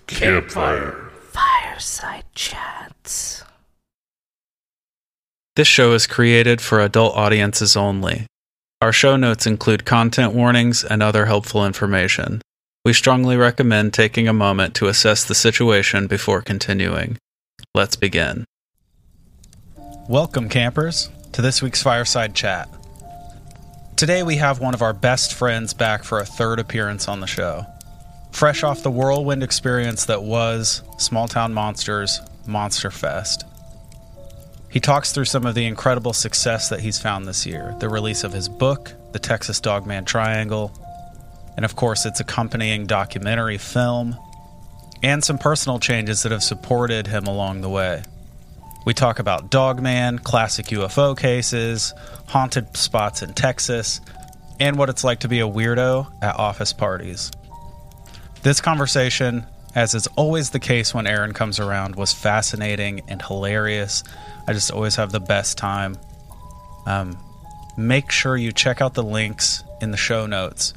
Campfire. Fireside chats. This show is created for adult audiences only. Our show notes include content warnings and other helpful information. We strongly recommend taking a moment to assess the situation before continuing. Let's begin. Welcome, campers, to this week's Fireside Chat. Today we have one of our best friends back for a third appearance on the show. Fresh off the whirlwind experience that was Small Town Monsters Monster Fest. He talks through some of the incredible success that he's found this year the release of his book, The Texas Dogman Triangle, and of course its accompanying documentary film, and some personal changes that have supported him along the way. We talk about Dogman, classic UFO cases, haunted spots in Texas, and what it's like to be a weirdo at office parties. This conversation, as is always the case when Aaron comes around, was fascinating and hilarious. I just always have the best time. Um, make sure you check out the links in the show notes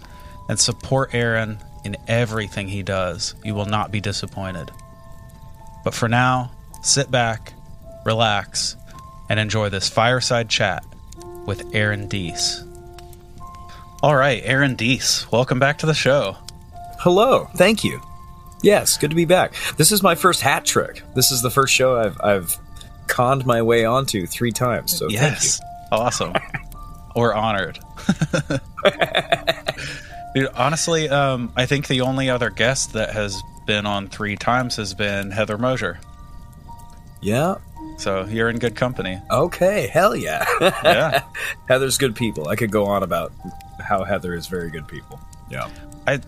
and support Aaron in everything he does. You will not be disappointed. But for now, sit back, relax, and enjoy this fireside chat with Aaron Deese. All right, Aaron Deese, welcome back to the show. Hello, thank you. Yes, good to be back. This is my first hat trick. This is the first show I've I've conned my way onto three times. So yes, awesome. We're honored. Dude, honestly, um, I think the only other guest that has been on three times has been Heather Moser. Yeah. So you're in good company. Okay. Hell yeah. Yeah. Heather's good people. I could go on about how Heather is very good people. Yeah. I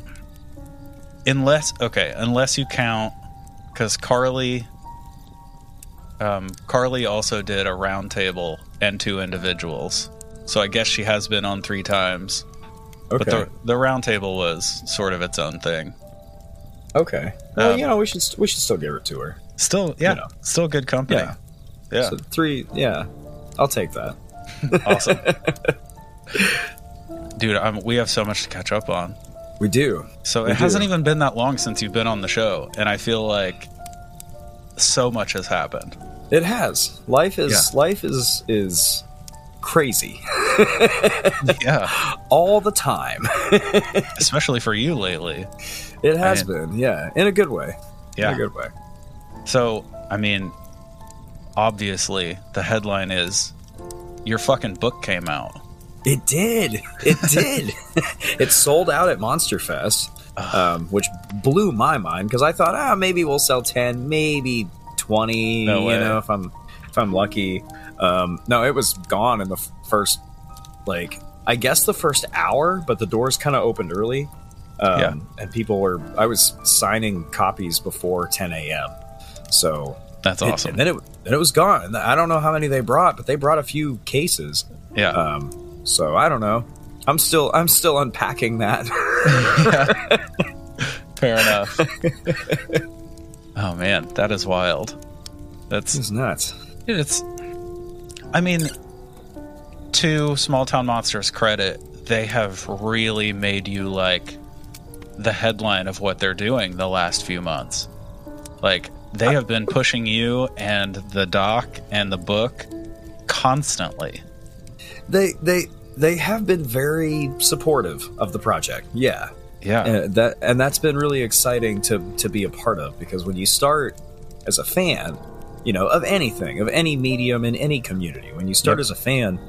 unless okay, unless you count because Carly, um, Carly also did a roundtable and two individuals. So I guess she has been on three times. Okay. But the the roundtable was sort of its own thing. okay. Well, Um, you know, we should we should still give it to her. Still, yeah, You know. still good company. Yeah. Yeah, So three. Yeah. I'll take that. awesome, dude. I'm, we have so much to catch up on. We do. So We it hasn't even been that long since you've been on the show, and I feel like so much has happened. It has. Life is Yeah. life is is crazy yeah, all the time. especially for you lately. It has I- been. Yeah, in a good way. In Yeah. a good way. So I mean, obviously, the headline is your fucking book came out. It did. It did. it sold out at Monster Fest, um, which blew my mind because I thought, ah, maybe we'll sell ten, maybe twenty. No you know, if I'm if I'm lucky. Um, no, it was gone in the first, like, I guess the first hour, but the doors kind of opened early. Um, Yeah. And people were, I was signing copies before 10 a.m. So That's it- awesome. and then it then it was gone. And I don't know how many they brought, but they brought a few cases. yeah, Um, so I don't know. I'm still I'm still unpacking that. fair enough. oh man, that is wild. That's it's nuts. It's. I mean, to Small Town Monsters' credit, they have really made you like the headline of what they're doing the last few months. Like, they have been pushing you and the doc and the book constantly. They they they have been very supportive of the project. Yeah. Yeah. Uh, that and that's been really exciting to to be a part of because when you start as a fan, you know, of anything, of any medium in any community, when you start Yep. as a fan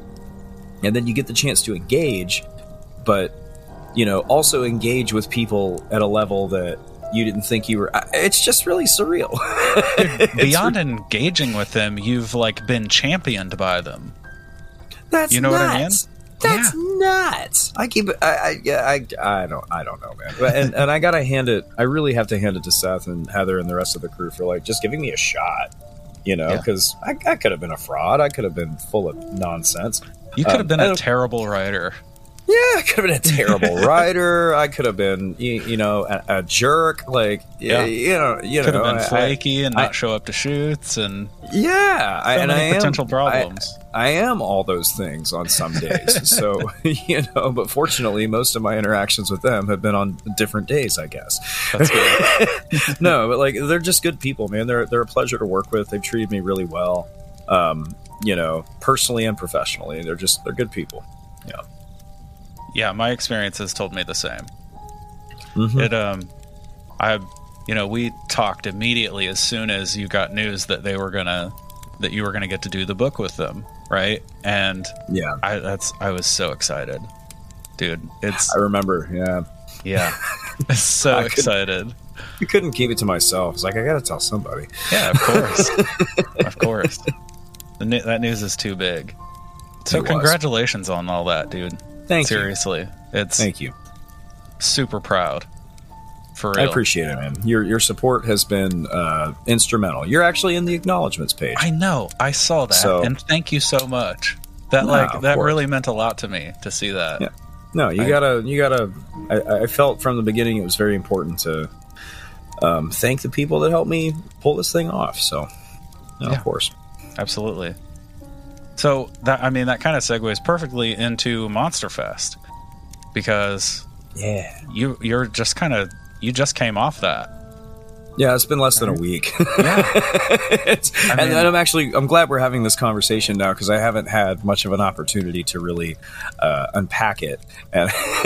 and then you get the chance to engage, but you know, also engage with people at a level that you didn't think you were it's just really surreal. Beyond engaging with them, you've like been championed by them. That's You know what I mean? Nuts. That's nuts. I keep it. I, I, I, I don't. I don't know, man. But, and, and I gotta hand it. I really have to hand it to Seth and Heather and the rest of the crew for like just giving me a shot. You know, Yeah. because I, I could have been a fraud. I could have been full of nonsense. You could have Um, been a terrible writer. Yeah, I could have been a terrible writer. I could have been, you, you know, a, a jerk. Like, Yeah. you know, you Could know, have been I- flaky and not I- show up to shoots, and yeah, I, and I am potential I- problems. I am all those things on some days. so, you know, but fortunately, most of my interactions with them have been on different days, I guess. That's good. no, but like they're just good people, man. They're they're a pleasure to work with. They've treated me really well. Um, you know, personally and professionally. They're just they're good people. Yeah. my experience has told me the same. Mhm. It um, I, you know, we talked immediately as soon as you got news that they were gonna that you were gonna get to do the book with them, right? And Yeah. I that's I was so excited, dude. It's I remember, yeah. yeah, so I could- excited. I couldn't keep it to myself. It's like I gotta tell somebody. Yeah, of course, of course. The, that news is too big. So It was. congratulations on all that, dude. Thank you. Seriously, it's Thank you. super proud. For I appreciate it, man. Your your support has been uh, instrumental. You're actually in the acknowledgments page. I know. I saw that, So- and thank you so much. That No, like that really meant a lot to me to see that. Yeah. No, you I- gotta, you gotta. I, I felt from the beginning it was very important to um, thank the people that helped me pull this thing off. So, no, Yeah. of course. Absolutely. So that I mean that kind of segues perfectly into Monster Fest because Yeah, you you're just kind of you just came off that. yeah. It's been less than a week, Yeah. I and, mean- and I'm actually I'm glad we're having this conversation now because I haven't had much of an opportunity to really uh, unpack it, and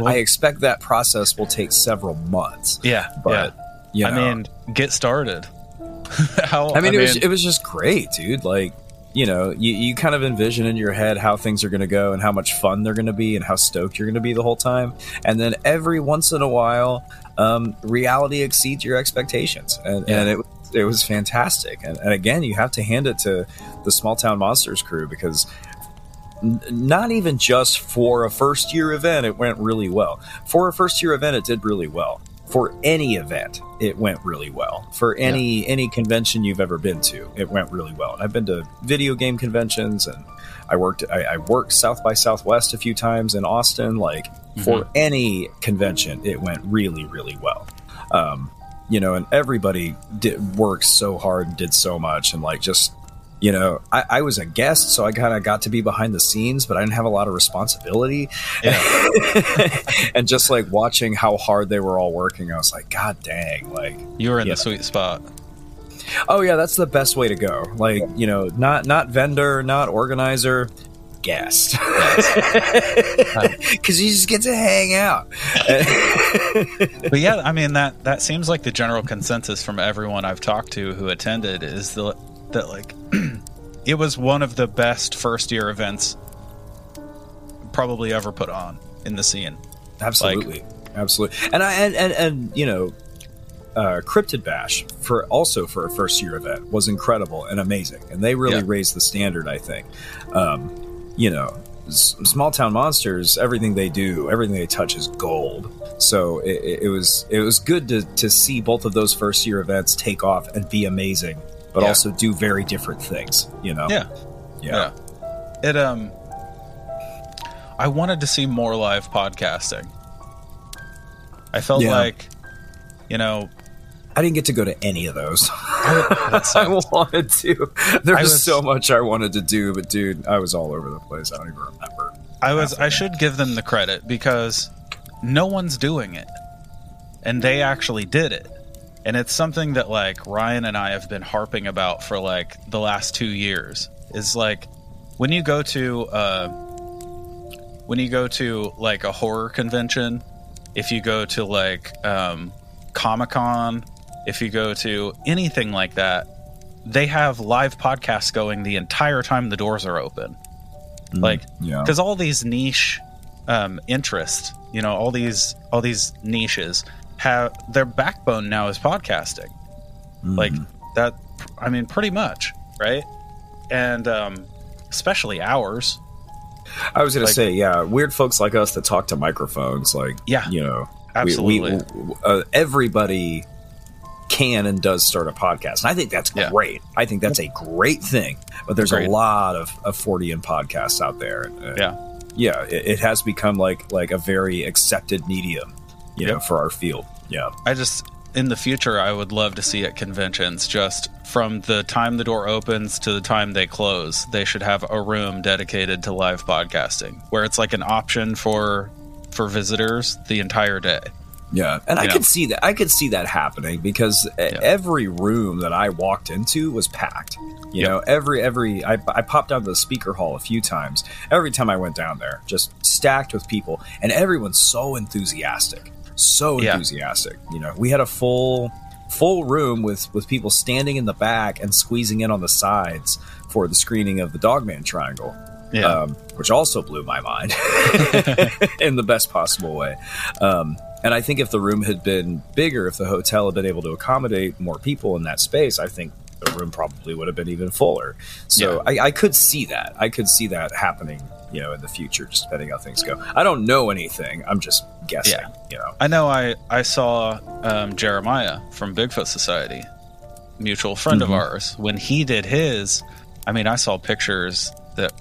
Well- I expect that process will take several months. Yeah. But you yeah. know, I mean, get started. How I mean, it was it was just great, dude. Like, you know, you, you kind of envision in your head how things are going to go and how much fun they're going to be and how stoked you're going to be the whole time. And then every once in a while, um, reality exceeds your expectations, and, and it it was fantastic. And, and again, you have to hand it to the Small Town Monsters crew because. n- Not even just for a first year event, it went really well. For a first year event, it did really well. For any event, it went really well. For any any convention you've ever been to, it went really well. And I've been to video game conventions, and I worked I, I worked South by Southwest a few times in Austin. Like for any convention, it went really really well. Um, you know, and everybody did worked so hard and did so much, and like just you know, I, I was a guest, so I kind of got to be behind the scenes, but I didn't have a lot of responsibility. and just like watching how hard they were all working, I was like, God dang, like, you were in Yeah. the sweet spot. oh yeah, that's the best way to go. Like, you know, not not vendor, not organizer, guest, because you just get to hang out. But yeah, I mean that that seems like the general consensus from everyone I've talked to who attended is the, that like it was one of the best first year events probably ever put on in the scene. Absolutely, absolutely. And I and and, and you know, uh, Cryptid Bash for also for a first year event was incredible and amazing, and they really Yeah. raised the standard. I think, um, you know, s- small town monsters, everything they do, everything they touch is gold. So it- it was it was good to to see both of those first year events take off and be amazing, but Yeah. also do very different things. You know, Yeah. yeah. Yeah. It um I wanted to see more live podcasting. I felt Yeah. like you know, I didn't get to go to any of those. I wanted to. There was, was- so much I wanted to do, but dude, I was all over the place. I don't even remember. I was I should give them the credit because no one's doing it. And they actually did it. And it's something that like Ryan and I have been harping about for like the last 2 years. Is like when you go to uh when you go to like a horror convention, if you go to like um Comic-Con, if you go to anything like that, they have live podcasts going the entire time the doors are open like yeah. because all these niche um, interests you know all these all these niches have their backbone now is podcasting like that i mean pretty much right and um, especially ours I was gonna like- say, yeah, weird folks like us that talk to microphones, like, Yeah. you know, we- Absolutely. we, uh, everybody can and does start a podcast, and I think that's Yeah. great. I think that's a great thing. But there's Agreed. a lot of, of Fortean podcasts out there. Uh, Yeah. yeah, it, it has become like like a very accepted medium, you know, for our field. Yeah. I just in the future I would love to see at conventions just from the time the door opens to the time they close, they should have a room dedicated to live podcasting where it's like an option for for visitors the entire day. Yeah, and I know? could see that. I could see that happening because Yeah. every room that I walked into was packed. You Yep. know, every every I, I popped down to the speaker hall a few times. Every time I went down there, just stacked with people, and everyone's so enthusiastic, so Yeah. enthusiastic. You know, we had a full full room with with people standing in the back and squeezing in on the sides for the screening of the Dogman Triangle Yeah. um, which also blew my mind in the best possible way. Um, and I think if the room had been bigger, if the hotel had been able to accommodate more people in that space, I think the room probably would have been even fuller. So I, I could see that. I could see that happening, you know, in the future, just depending how things go. I don't know anything. I'm just guessing, Yeah. you know. I know I I saw um, Jeremiah from Bigfoot Society, mutual friend Mhm. of ours. When he did his, I mean, I saw pictures that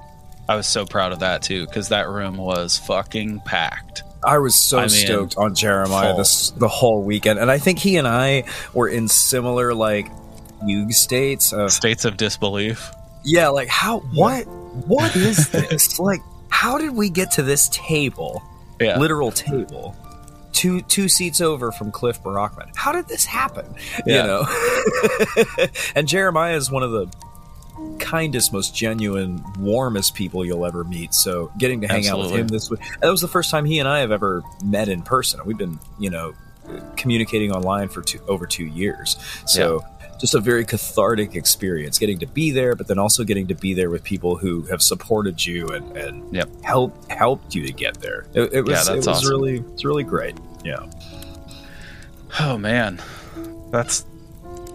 I was so proud of that too because that room was fucking packed. I was so I mean, stoked on Jeremiah full. this the whole weekend, and I think he and I were in similar like fugue states of States of disbelief. Yeah, like how what what is this? like how did we get to this table? Yeah. Literal table. Two two seats over from Cliff Barackman. How did this happen? Yeah. You know. and Jeremiah is one of the kindest, most genuine, warmest people you'll ever meet. So getting to hang out with him this week that was the first time he and I have ever met in person. We've been, you know, communicating online for two, over two years. So just a very cathartic experience getting to be there, but then also getting to be there with people who have supported you and, and Yep. helped helped you to get there. It, it was Yeah, that's it was awesome. really it's really great. Yeah. Oh man, that's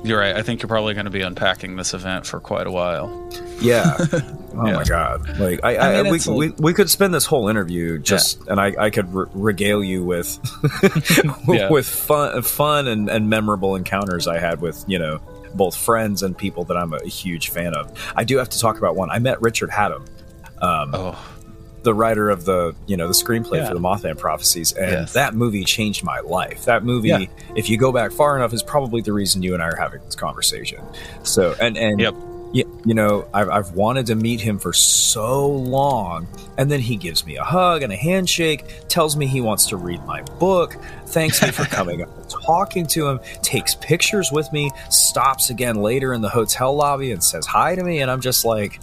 you're right. I think you're probably going to be unpacking this event for quite a while. Yeah. Oh Yeah. my god! Like I, I I, mean, we, it's we we could spend this whole interview just, and I, I could re- regale you with Yeah. with fun fun and, and memorable encounters I had with you know both friends and people that I'm a huge fan of. I do have to talk about one. I met Richard Hatem, um, Oh, the writer of the you know the screenplay Yeah. for the Mothman Prophecies, and Yes. that movie changed my life. That movie, Yeah. if you go back far enough, is probably the reason you and I are having this conversation. So and and Yep. You, you know I've, I've wanted to meet him for so long, and then he gives me a hug and a handshake, tells me he wants to read my book, thanks me for coming up and talking to him, takes pictures with me, stops again later in the hotel lobby and says hi to me, and I'm just like.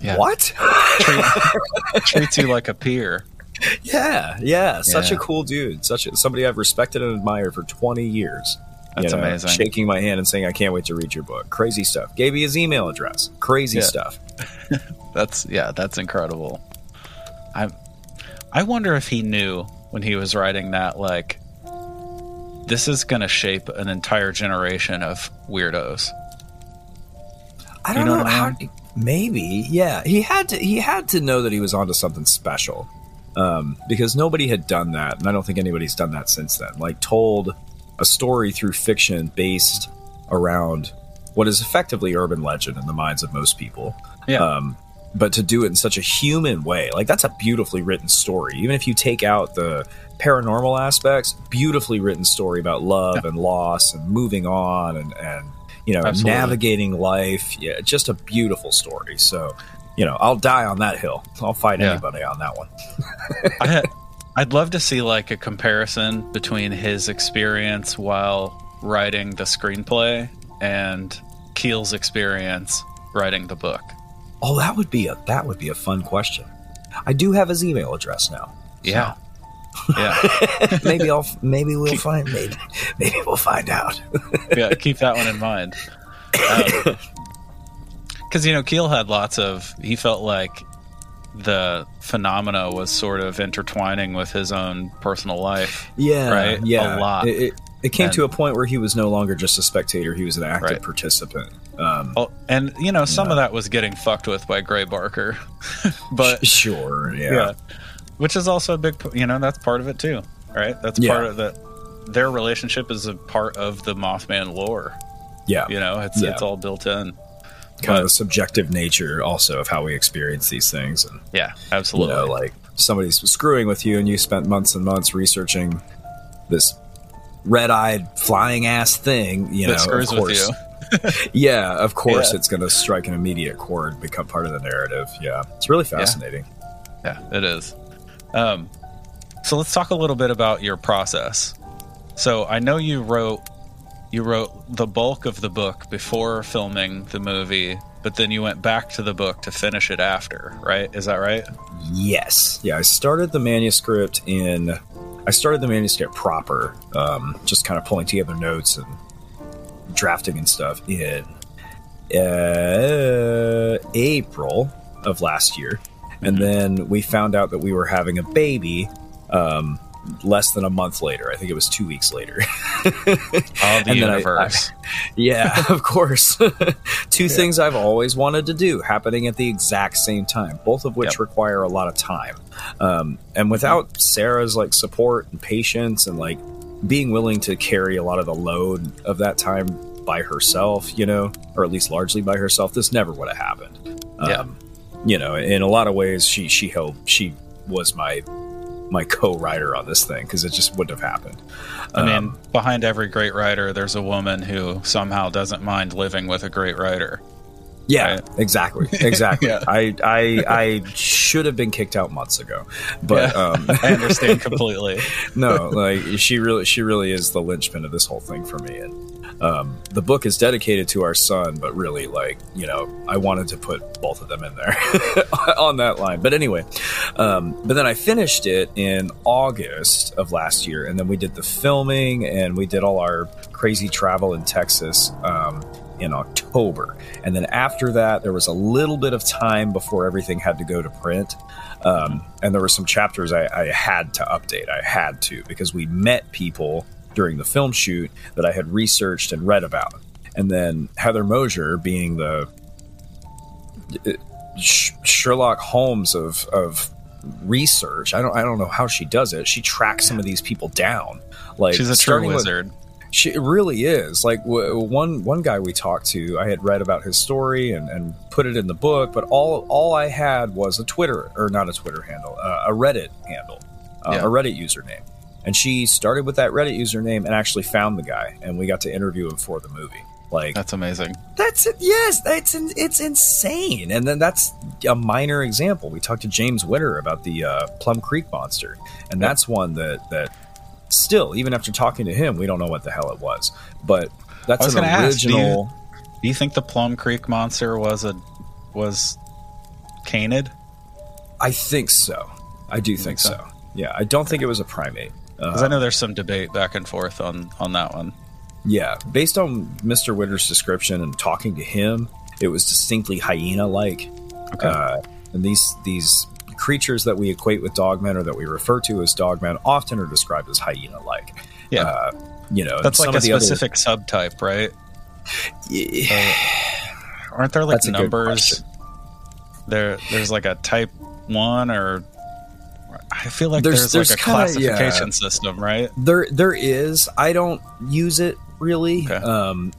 Yeah. What? treat, treats you like a peer. Yeah, yeah, such a cool dude. Such a, somebody I've respected and admired for 20 years. You That's know, amazing. Shaking my hand and saying, I can't wait to read your book. Crazy stuff. Gave me his email address. Crazy Yeah. stuff. That's yeah, that's incredible. I I wonder if he knew when he was writing that like this is going to shape an entire generation of weirdos. I don't You know know, what I how. mean? Maybe, yeah. He had to. He had to know that he was onto something special, um, because nobody had done that, and I don't think anybody's done that since then. Like told a story through fiction based around what is effectively urban legend in the minds of most people. Yeah. Um, but to do it in such a human way, like that's a beautifully written story. Even if you take out the paranormal aspects, beautifully written story about love and loss and moving on and, and you know, Absolutely. navigating life. Yeah, just a beautiful story. So, you know, I'll die on that hill. I'll fight Yeah. anybody on that one. I had, I'd love to see like a comparison between his experience while writing the screenplay and Keel's experience writing the book. Oh, that would be a that would be a fun question. I do have his email address now. Yeah. Yeah. maybe I'll maybe we'll find maybe maybe we'll find out. yeah, keep that one in mind. Um, because you know, Keel had lots of. He felt like the phenomena was sort of intertwining with his own personal life. Yeah, Right? Yeah, A lot. It, it, it came And- to a point where he was no longer just a spectator; he was an active Right. participant. Um, Oh, and you know, some Yeah. of that was getting fucked with by Gray Barker, but sure, yeah. yeah. which is also a big. You know, that's part of it too, right? That's Yeah. part of that. Their relationship is a part of the Mothman lore. yeah, You know, it's it's all built in. Kind of subjective nature also of how we experience these things, and Yeah, you absolutely. know, like somebody's screwing with you, and you spent months and months researching this red-eyed flying ass thing. You that know, screws of course, with you. yeah, of course, Yeah. it's going to strike an immediate chord, become part of the narrative. Yeah, it's really fascinating. Yeah, it is. Um, so let's talk a little bit about your process. So I know you wrote you wrote the bulk of the book before filming the movie, but then you went back to the book to finish it after, right? Is that right? Yes. Yeah, I started the manuscript in. I started the manuscript proper, um, just kind of pulling together notes and drafting and stuff in uh, April of last year. And then we found out that we were having a baby um, less than a month later. I think it was two weeks later. Oh, the And then I- universe. Yeah, of course. Two things I've always wanted to do happening at the exact same time, both of which Yep. require a lot of time. Um, and without Sarah's like support and patience and like being willing to carry a lot of the load of that time by herself, you know, or at least largely by herself, this never would have happened. Yeah. Um, you know, in a lot of ways, she she helped. She was my my co-writer on this thing because it just wouldn't have happened. I mean, Um, behind every great writer, there's a woman who somehow doesn't mind living with a great writer. Yeah, Right. exactly, exactly. Yeah. I, I, I should have been kicked out months ago, but Yeah. um, I understand completely. no, like she really, she really is the linchpin of this whole thing for me. And um, the book is dedicated to our son, but really, like you know, I wanted to put both of them in there on that line. But anyway, um, but then I finished it in August of last year, and then we did the filming and we did all our crazy travel in Texas. Um, in October. And then after that, there was a little bit of time before everything had to go to print. Um, and there were some chapters I, I had to update. I had to because we met people during the film shoot that I had researched and read about. And then Heather Moser, being the uh, Sh- Sherlock Holmes of, of research, I don't I don't know how she does it. She tracks some of these people down. Like She's a true starting with- wizard. She it really is. Like w- one one guy we talked to, I had read about his story and, and put it in the book, but all all I had was a Twitter or not a Twitter handle, uh, a Reddit handle, uh, Yeah. a Reddit username. And she started with that Reddit username and actually found the guy, and we got to interview him for the movie. Like That's amazing. that's it. Yes, that's it's insane. And then that's a minor example. We talked to James Witter about the uh, Plum Creek monster, and Yep. that's one that that still, even after talking to him, we don't know what the hell it was. But that's was an gonna ask, do you- original. Do you think the Plum Creek monster was a was canid? I think so. I do think, think so? so. Yeah, I don't think it was a primate. Because Uh, I know there's some debate back and forth on on that one. Yeah, based on Mr. Witter's description and talking to him, it was distinctly hyena-like. Okay. Uh, and these these creatures that we equate with dogmen or that we refer to as dogmen often are described as hyena-like. Yeah. Uh, you know, That's like a the other- specific subtype, right? Yeah, Aren't there like That's numbers? There, there's like a type one, or I feel like There's- there's, there's like a kinda- yeah. classification system, right? there there is. I don't use it really, Okay. um,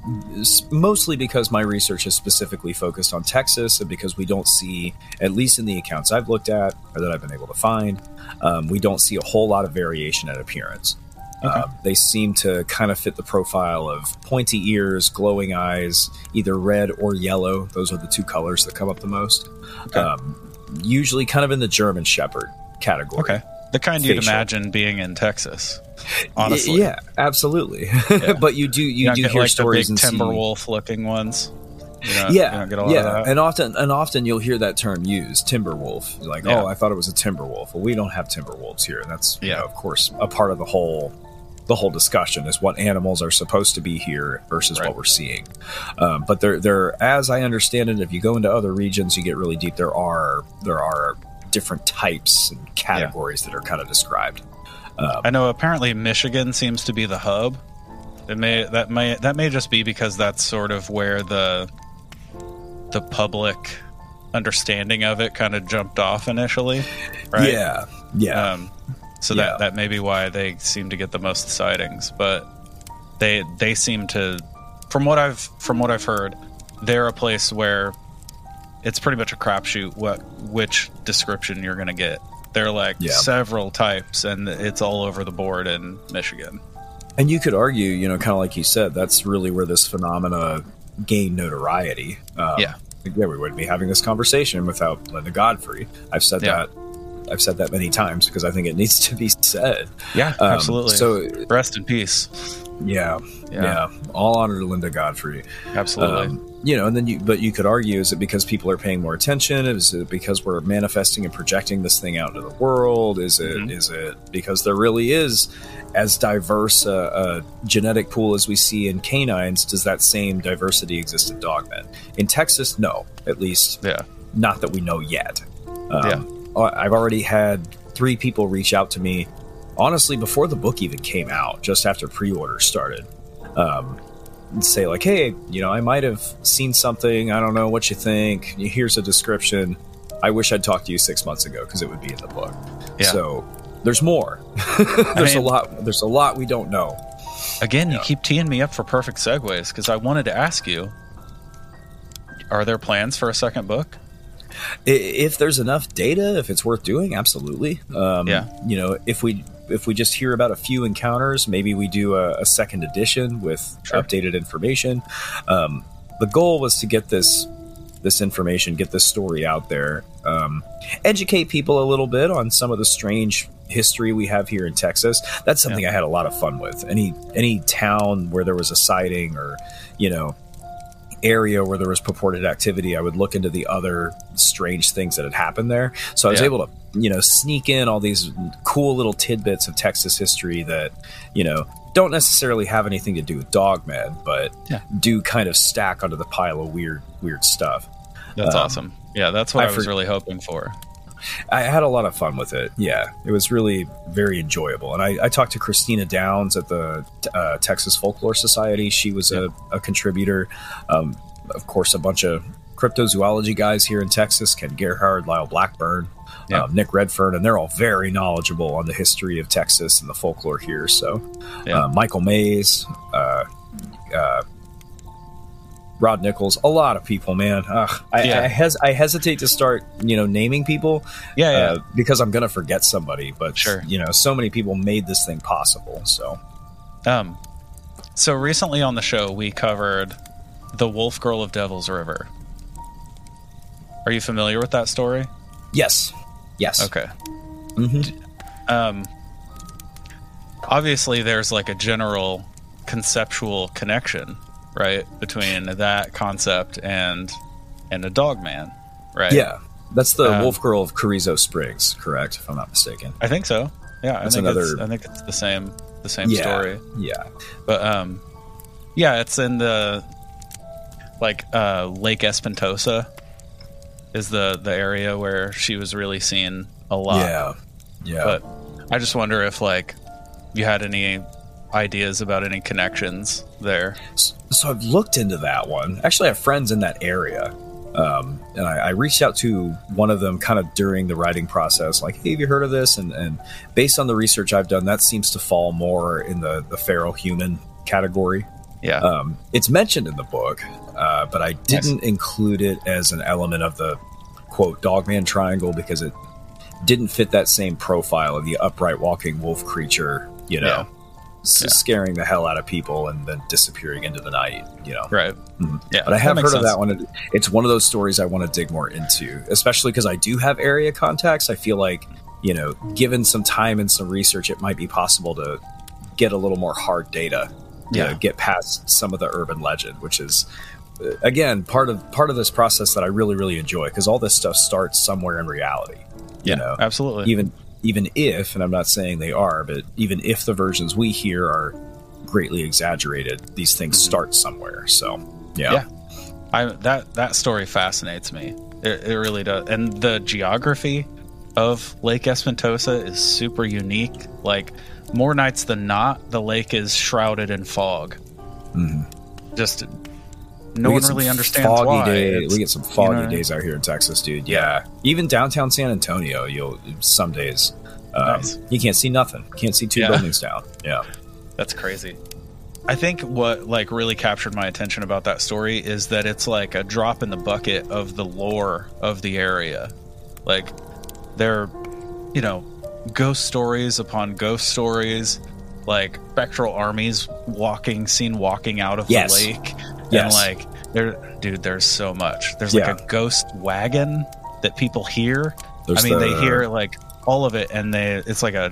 mostly because my research is specifically focused on Texas, and because we don't see, at least in the accounts I've looked at or that I've been able to find, um, we don't see a whole lot of variation in appearance. Okay. Um, they seem to kind of fit the profile of pointy ears, glowing eyes, either red or yellow. Those are the two colors that come up the most. Okay. Um, usually, kind of in the German Shepherd category. Okay, the kind you'd imagine being in Texas. Honestly, yeah, absolutely. but you do you, you, get hear like stories the and big see- timberwolf looking ones. You don't, yeah, you don't get a lot yeah, and often and often you'll hear that term used, timber wolf. Like, Yeah. oh, I thought it was a timber wolf. Well, we don't have timber wolves here, and that's you Yeah. know, of course a part of the whole the whole discussion is what animals are supposed to be here versus Right. what we're seeing. Um, but there, there, as I understand it, if you go into other regions, you get really deep. There are there are different types and categories that are kind of described. Um, I know. Apparently, Michigan seems to be the hub. It may that may that may just be because that's sort of where the the public understanding of it kind of jumped off initially, right? Yeah, yeah. Um, so Yeah. that that may be why they seem to get the most sightings, but they they seem to, from what I've from what I've heard, they're a place where it's pretty much a crapshoot what which description you're going to get. There are like Yeah. several types, and it's all over the board in Michigan. And you could argue, you know, kind of like you said, that's really where this phenomena gained notoriety. Um, Yeah. yeah, we wouldn't be having this conversation without Linda Godfrey. I've said Yeah. that. I've said that many times because I think it needs to be said. Yeah, Um, absolutely. So rest in peace. Yeah, Yeah. yeah, all honor to Linda Godfrey. Absolutely. Um, you know, and then you, but you could argue, is it because people are paying more attention? Is it because we're manifesting and projecting this thing out into the world? Is it, Mhm. is it because there really is as diverse a, a genetic pool as we see in canines? Does that same diversity exist in dogmen? In Texas, no, at least yeah. not that we know yet. Yeah. Um, I- I've already had three people reach out to me, honestly, before the book even came out, just after pre-order started, um, and say like, "Hey, you know, I might have seen something. I don't know what you think. Here's a description. I wish I'd talked to you six months ago because it would be in the book." Yeah. So there's more. there's mean- a lot. There's a lot we don't know. Again, you keep teeing me up for perfect segues because I wanted to ask you: Are there plans for a second book? If there's enough data if it's worth doing absolutely um, Yeah. you know if we if we just hear about a few encounters maybe we do a, a second edition with Sure. updated information um, the goal was to get this this information get this story out there um, educate people a little bit on some of the strange history we have here in texas that's something Yeah. i had a lot of fun with any any town where there was a sighting or you know area where there was purported activity, I would look into the other strange things that had happened there. So I was Yeah. able to, you know, sneak in all these cool little tidbits of Texas history that, you know, don't necessarily have anything to do with dogmen, but Yeah. do kind of stack onto the pile of weird, weird stuff. That's Um, awesome. Yeah, that's what I I, was for- really hoping for. I had a lot of fun with it. Yeah, it was really very enjoyable. And I, I talked to Christina Downs at the uh, Texas Folklore Society. She was a, a contributor. Um, of course, a bunch of cryptozoology guys here in Texas Ken Gerhard, Lyle Blackburn, Yeah. um, Nick Redfern, and they're all very knowledgeable on the history of Texas and the folklore here. So, Yeah. uh, Michael Mayes, uh, uh, Rod Nichols, a lot of people, man. Ugh, I, Yeah. I, hes- I hesitate to start, you know, naming people Yeah, yeah. uh, because I'm gonna forget somebody. But Sure. you know, so many people made this thing possible. So Um, so recently on the show, we covered the Wolf Girl of Devil's River. Are you familiar with that story? yes, yes, Okay. Mhm. Um, obviously, there's like a general conceptual connection, right, between that concept and and a dog man, right? yeah. That's the Um, Wolf Girl of Carrizo Springs, correct? If I'm not mistaken. I think so. Yeah, I That's think it's, another- I think it's the same the same yeah, story. yeah, But um, yeah, it's in the like uh, Lake Espantosa is the the area where she was really seen a lot. yeah, yeah. But I just wonder if like you had any ideas about any connections there. So I've looked into that one. Actually, I have friends in that area. Um, and I, I reached out to one of them kind of during the writing process, like, hey, have you heard of this? And, and based on the research I've done, that seems to fall more in the, the feral human category. Yeah. Um, it's mentioned in the book, uh, but I didn't include it as an element of the quote dogman triangle because it didn't fit that same profile of the upright walking wolf creature, you know, Yeah. Yeah. scaring the hell out of people and then disappearing into the night, you know. right. Mhm. Yeah. But I have heard of that one. It's one of those stories I want to dig more into, especially because I do have area contacts. I feel like, you know, given some time and some research, it might be possible to get a little more hard data. you Yeah. know, get past some of the urban legend, which is uh, again part of part of this process that I really really enjoy because all this stuff starts somewhere in reality. You know, Absolutely. even even if, and I'm not saying they are, but even if the versions we hear are greatly exaggerated, these things Mhm. start somewhere. So yeah. Yeah. I that that story fascinates me. It, it really does. And the geography of Lake Espantosa is super unique. Like more nights than not, the lake is shrouded in fog. Mhm. Just no one really understands foggy why. day- we get some foggy know I mean? days out here in Texas, dude. Yeah, even downtown San Antonio, you'll some days um, Nice. you can't see nothing. Can't see two Yeah. buildings down. Yeah, That's crazy. I think what like really captured my attention about that story is that it's like a drop in the bucket of the lore of the area. Like they're you know, ghost stories upon ghost stories, like spectral armies walking seen walking out of Yes. the lake. Yes. And like there dude, there's so much. There's Yeah. like a ghost wagon that people hear. There's I mean, they hear like all of it, and they it's like a.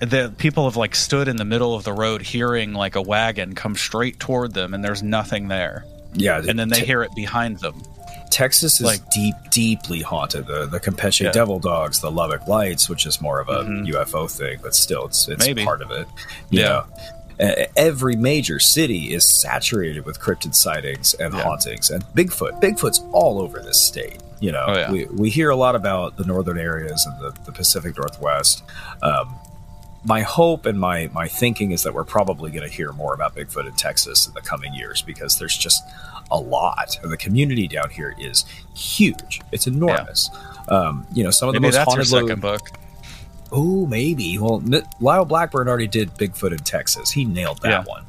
The people have like stood in the middle of the road, hearing like a wagon come straight toward them, and there's nothing there, Yeah, and then they Te- hear it behind them. Texas is like- deep, deeply haunted. The the Campeche Yeah. Devil Dogs, the Lubbock Lights, which is more of a Mhm. UFO thing, but still, it's it's Maybe. part of it. You Yeah. know, every major city is saturated with cryptid sightings and Yeah. hauntings, and Bigfoot. Bigfoot's all over this state. You know, Oh, yeah. we we hear a lot about the northern areas and the, the Pacific Northwest. Um, my hope and my my thinking is that we're probably going to hear more about Bigfoot in Texas in the coming years because there's just a lot, and the community down here is huge. It's enormous. Um, you know, some of the most that's your haunted. lo- book. Oh, maybe. Well, Lyle Blackburn already did Bigfoot in Texas. He nailed that Yeah. one.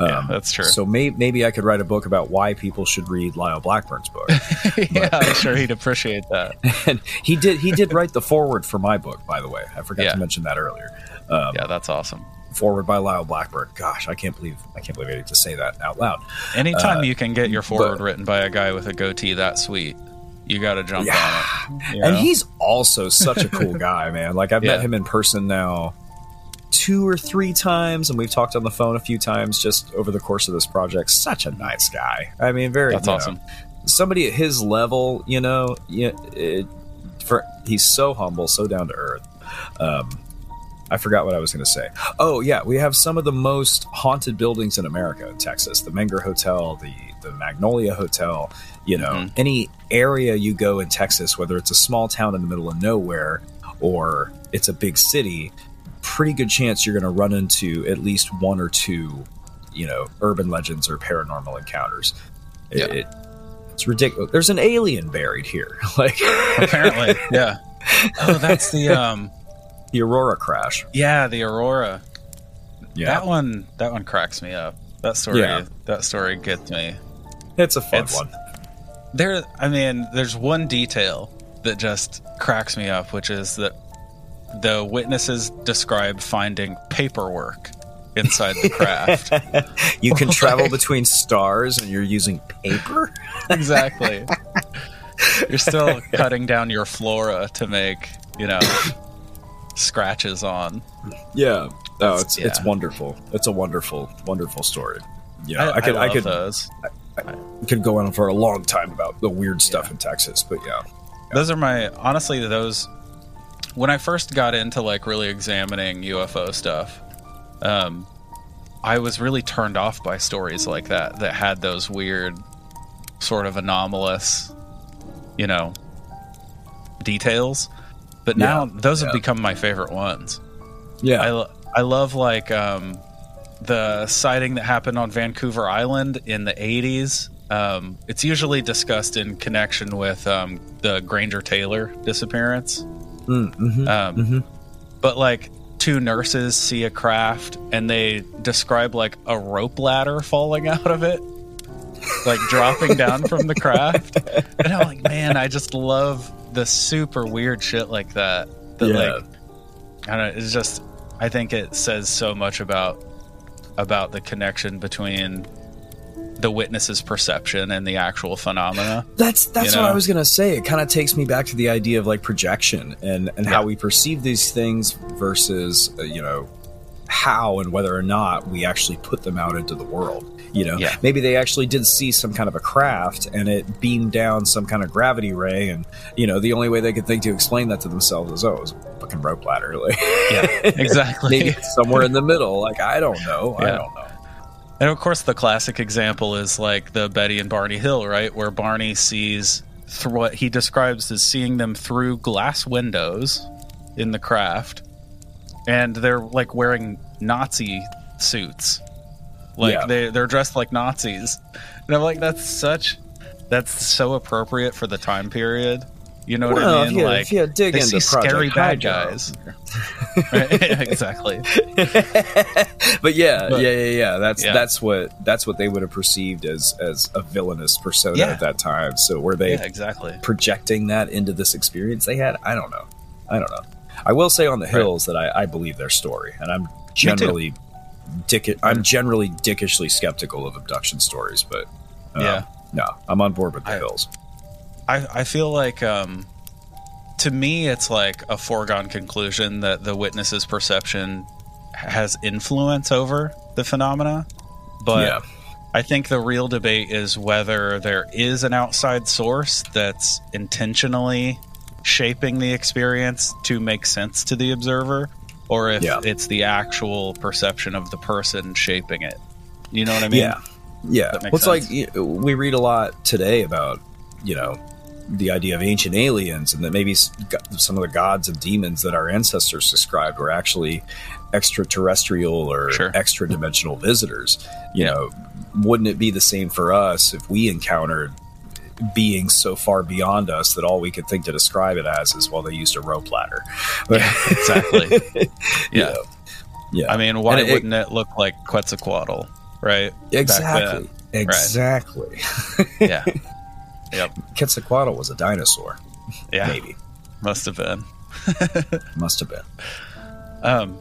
Yeah, Um, that's true. So may- maybe I could write a book about why people should read Lyle Blackburn's book. yeah, I'm sure he'd appreciate that. and he did. He did write the foreword for my book, by the way. I forgot Yeah. to mention that earlier. Um, Yeah, that's awesome. Foreword by Lyle Blackburn. Gosh, I can't believe I can't believe I need to say that out loud. Anytime Uh, you can get your foreword but- written by a guy with a goatee that sweet, you got to jump Yeah. on it. you And he's also such a cool guy, man. Like I've met him in person now two or three times, and we've talked on the phone a few times just over the course of this project. Such a nice guy. I mean, very that's you know, awesome. somebody at his level, you know, yeah, it, for he's so humble, so down to earth. Um, I forgot what I was going to say. Oh yeah, we have some of the most haunted buildings in America in Texas. The Menger Hotel, the the Magnolia Hotel. You know, Mhm. any area you go in Texas, whether it's a small town in the middle of nowhere or it's a big city, pretty good chance you're going to run into at least one or two, you know, urban legends or paranormal encounters. It, Yeah. it- it's ridiculous. There's an alien buried here, like Apparently, yeah. Oh, that's the um, the Aurora crash. yeah, the Aurora. Yeah, That one, that one cracks me up. That story, Yeah. that story gets me. it's a fun it's- one. There, I mean, there's one detail that just cracks me up, which is that the witnesses describe finding paperwork inside the craft. You can travel Like- between stars, and you're using paper. exactly. You're still cutting down your flora to make, you know, scratches on. Yeah. Oh, it's Yeah. it's wonderful. It's a wonderful, wonderful story. Yeah, I, I, could I, love could those. Could go on for a long time about the weird stuff Yeah. in Texas, but yeah, Those are my honestly those when I first got into like really examining UFO stuff, um I was really turned off by stories like that that had those weird sort of anomalous, you know, details. But now Yeah, those have become my favorite ones. yeah, I, I love like um, the sighting that happened on Vancouver Island in the 80s. Um, it's usually discussed in connection with um, the Granger Taylor disappearance. Mm, mhm, Um, mhm. But like two nurses see a craft and they describe like a rope ladder falling out of it, like dropping down from the craft. And I'm like, man, I just love the super weird shit like that. That Yeah. like I don't know, it's just I think it says so much about about the connection between the witness's perception and the actual phenomena. That's that's You what I was gonna say. It kind of takes me back to the idea of like projection and and how we perceive these things versus uh, you know how and whether or not we actually put them out into the world. You know, Yeah. maybe they actually did see some kind of a craft and it beamed down some kind of gravity ray, and you know the only way they could think to explain that to themselves is oh, it was fucking rope ladder. Like, Yeah, exactly. maybe it's somewhere in the middle. Like I don't know. I don't know. And of course, the classic example is like the Betty and Barney Hill, right? Where Barney sees through what he describes as seeing them through glass windows in the craft, and they're like wearing Nazi suits, like Yeah. they they're dressed like Nazis, and I'm like, that's such, that's so appropriate for the time period. You know what Well, I if mean? you- like if you dig they into see scary bad guys. right? Exactly. but yeah, But- yeah, yeah, yeah. That's Yeah. that's what that's what they would have perceived as as a villainous persona Yeah. at that time. So were they Yeah, exactly. projecting that into this experience they had? I don't know. I don't know. I will say on the hills that I, I believe their story, and I'm generally dick. I'm generally dickishly skeptical of abduction stories, but um, Yeah. no, I'm on board with the I- hills. I, I feel like um, to me it's like a foregone conclusion that the witness's perception has influence over the phenomena but yeah, i think the real debate is whether there is an outside source that's intentionally shaping the experience to make sense to the observer or if Yeah. it's the actual perception of the person shaping it you know what i mean yeah, yeah. Well, it's like sense. know, we read a lot today about you know the idea of ancient aliens, and that maybe some of the gods and demons that our ancestors described were actually extraterrestrial or Sure. extra dimensional visitors. You know, wouldn't it be the same for us if we encountered beings so far beyond us that all we could think to describe it as is well they used a rope ladder Yeah, exactly. yeah yeah I mean, why it- wouldn't it look like Quetzalcoatl, right? exactly exactly Yeah. Yep. quetzalcoatl was a dinosaur Yeah. maybe Must have been. must have been Um,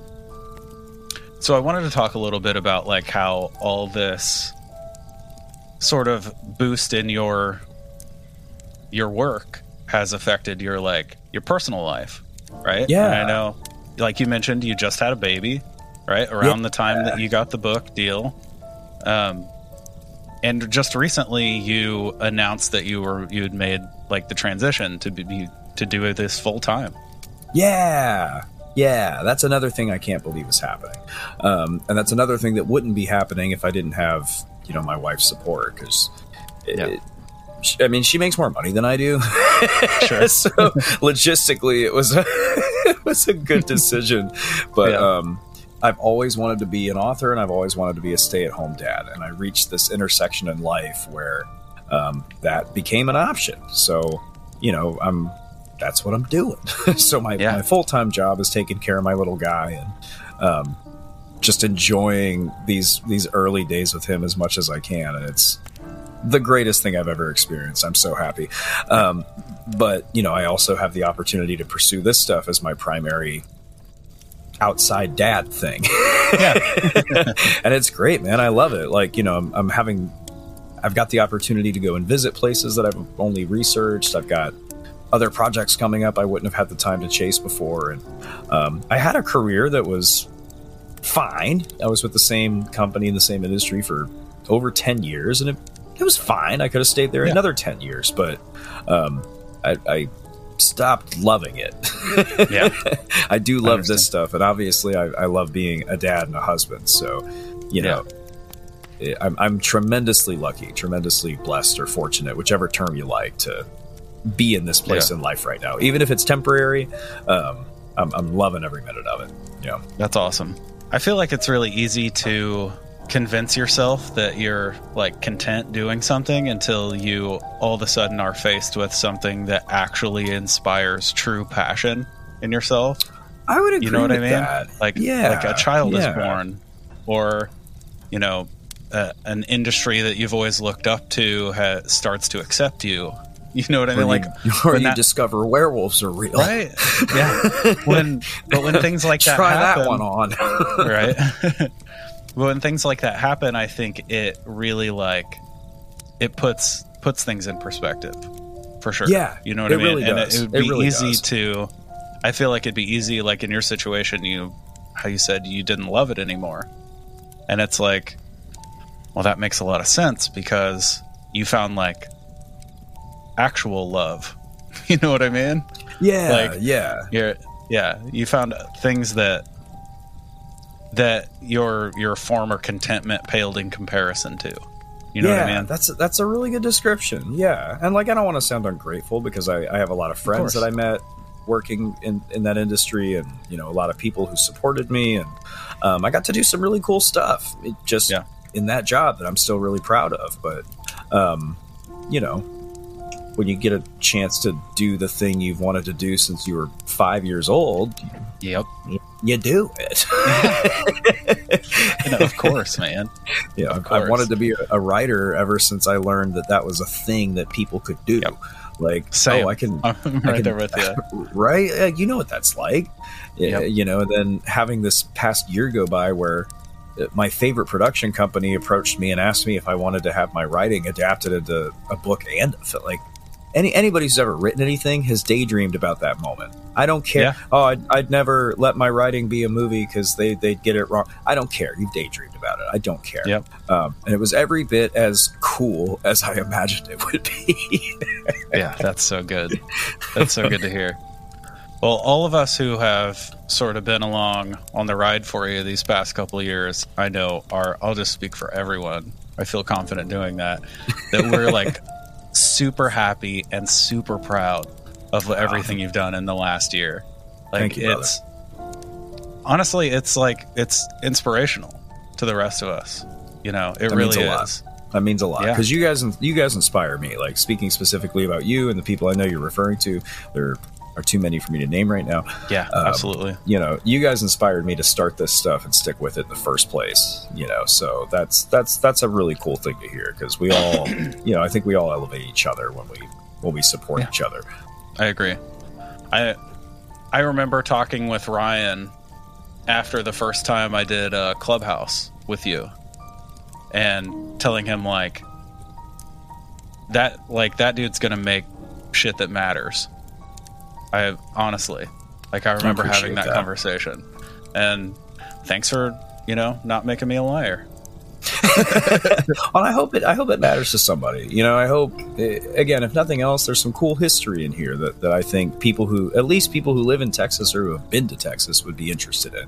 so I wanted to talk a little bit about like how all this sort of boost in your your work has affected your like your personal life, right? Yeah. And I know, like you mentioned, you just had a baby, right? Around the time that you got the book deal. Um, and just recently you announced that you were you had made like the transition to be to do this full time. Yeah. Yeah, that's another thing I can't believe is happening. Um, and that's another thing that wouldn't be happening if I didn't have, you know, my wife's support because Yeah. I mean, she makes more money than I do. Sure. so logistically, it was a, it was a good decision. But Yeah. um, I've always wanted to be an author, and I've always wanted to be a stay-at-home dad. And I reached this intersection in life where um, that became an option. So you know, I'm that's what I'm doing. so my, Yeah. my full time job is taking care of my little guy and um, just enjoying these these early days with him as much as I can, and it's the greatest thing I've ever experienced. I'm so happy. Um, but you know, I also have the opportunity to pursue this stuff as my primary outside dad thing. and it's great, man. I love it. Like, you know, I'm, I'm having, I've got the opportunity to go and visit places that I've only researched. I've got other projects coming up I wouldn't have had the time to chase before. And um, I had a career that was fine. I was with the same company in the same industry for over 10 years, and it, it was fine. I could have stayed there Yeah. another 10 years, but um, I, I stopped loving it. Yeah. I do love understand. this stuff, and obviously, I, I love being a dad and a husband. So, you know, eh, I'm, I'm tremendously lucky, tremendously blessed, or fortunate, whichever term you like, to be in this place Yeah. in life right now. Even if it's temporary, um, I'm, I'm loving every minute of it. Yeah. That's awesome. I feel like it's really easy to convince yourself that you're like content doing something until you all of a sudden are faced with something that actually inspires true passion in yourself. I would agree You know what I mean? that. Like Yeah, like a child yeah. is born or you know uh, an industry that you've always looked up to ha- starts to accept you. You know what I mean? you, Like or when you that- discover werewolves are real. right? Yeah. When but when things like that Try happen, that one on. right? when things like that happen, I think it really like it puts puts things in perspective for sure. Yeah, you know what it I mean. really and it, it would It be really easy does. to. I feel like it'd be easy, like in your situation, you how you said you didn't love it anymore, and it's like, well, that makes a lot of sense because you found like actual love. You know what I mean? yeah, Like- yeah. Yeah, you found things that that your your former contentment paled in comparison to. You know yeah, what I mean? That's that's a really good description. Yeah, and like I don't want to sound ungrateful because I, I have a lot of friends course. that I met working in in that industry, and you know a lot of people who supported me, and um, I got to do some really cool stuff. It just Yeah. in that job that I'm still really proud of. But um, you know, when you get a chance to do the thing you've wanted to do since you were five years old, Yep. you do it. You know, of course, man. Yeah, I've, course. I've wanted to be a- writer ever since I learned that that was a thing that people could do. Yep. Like, Same. oh, I can, I'm I right can- there with you. right? Uh, You know what that's like, Yeah, Yep. you know. And then having this past year go by where uh, my favorite production company approached me and asked me if I wanted to have my writing adapted into a book and a film. Like any anybody who's ever written anything has daydreamed about that moment. I don't care. Yeah. Oh, I'd, I'd never let my writing be a movie because they they'd get it wrong. I don't care. You've daydreamed about it. I don't care. Yep. Um, and it was every bit as cool as I imagined it would be. Yeah, that's so good. That's so good to hear. Well, all of us who have sort of been along on the ride for you these past couple of years, I know are, I'll just speak for everyone. I feel confident doing that, that we're like super happy and super proud of everything you've done in the last year. Like Thank you, brother. honestly, it's like, it's inspirational to the rest of us. You know, it That really lot. is. That means a lot Yeah. because you guys you guys inspire me. Like speaking specifically about you and the people I know you're referring to, there are too many for me to name right now. Yeah, Um, absolutely. You know, you guys inspired me to start this stuff and stick with it in the first place. You know, so that's that's that's a really cool thing to hear because we all, you know, I think we all elevate each other when we when we support Yeah. each other. I agree. I I remember talking with Ryan after the first time I did a clubhouse with you and telling him like that like that dude's going to make shit that matters. I honestly like I remember appreciate having that, that. conversation. And thanks for, you know, not making me a liar. Well, I hope it. I hope it matters to somebody. You know, I hope. eh, Again, if nothing else, there's some cool history in here that, that I think people who, at least people who live in Texas or who have been to Texas, would be interested in.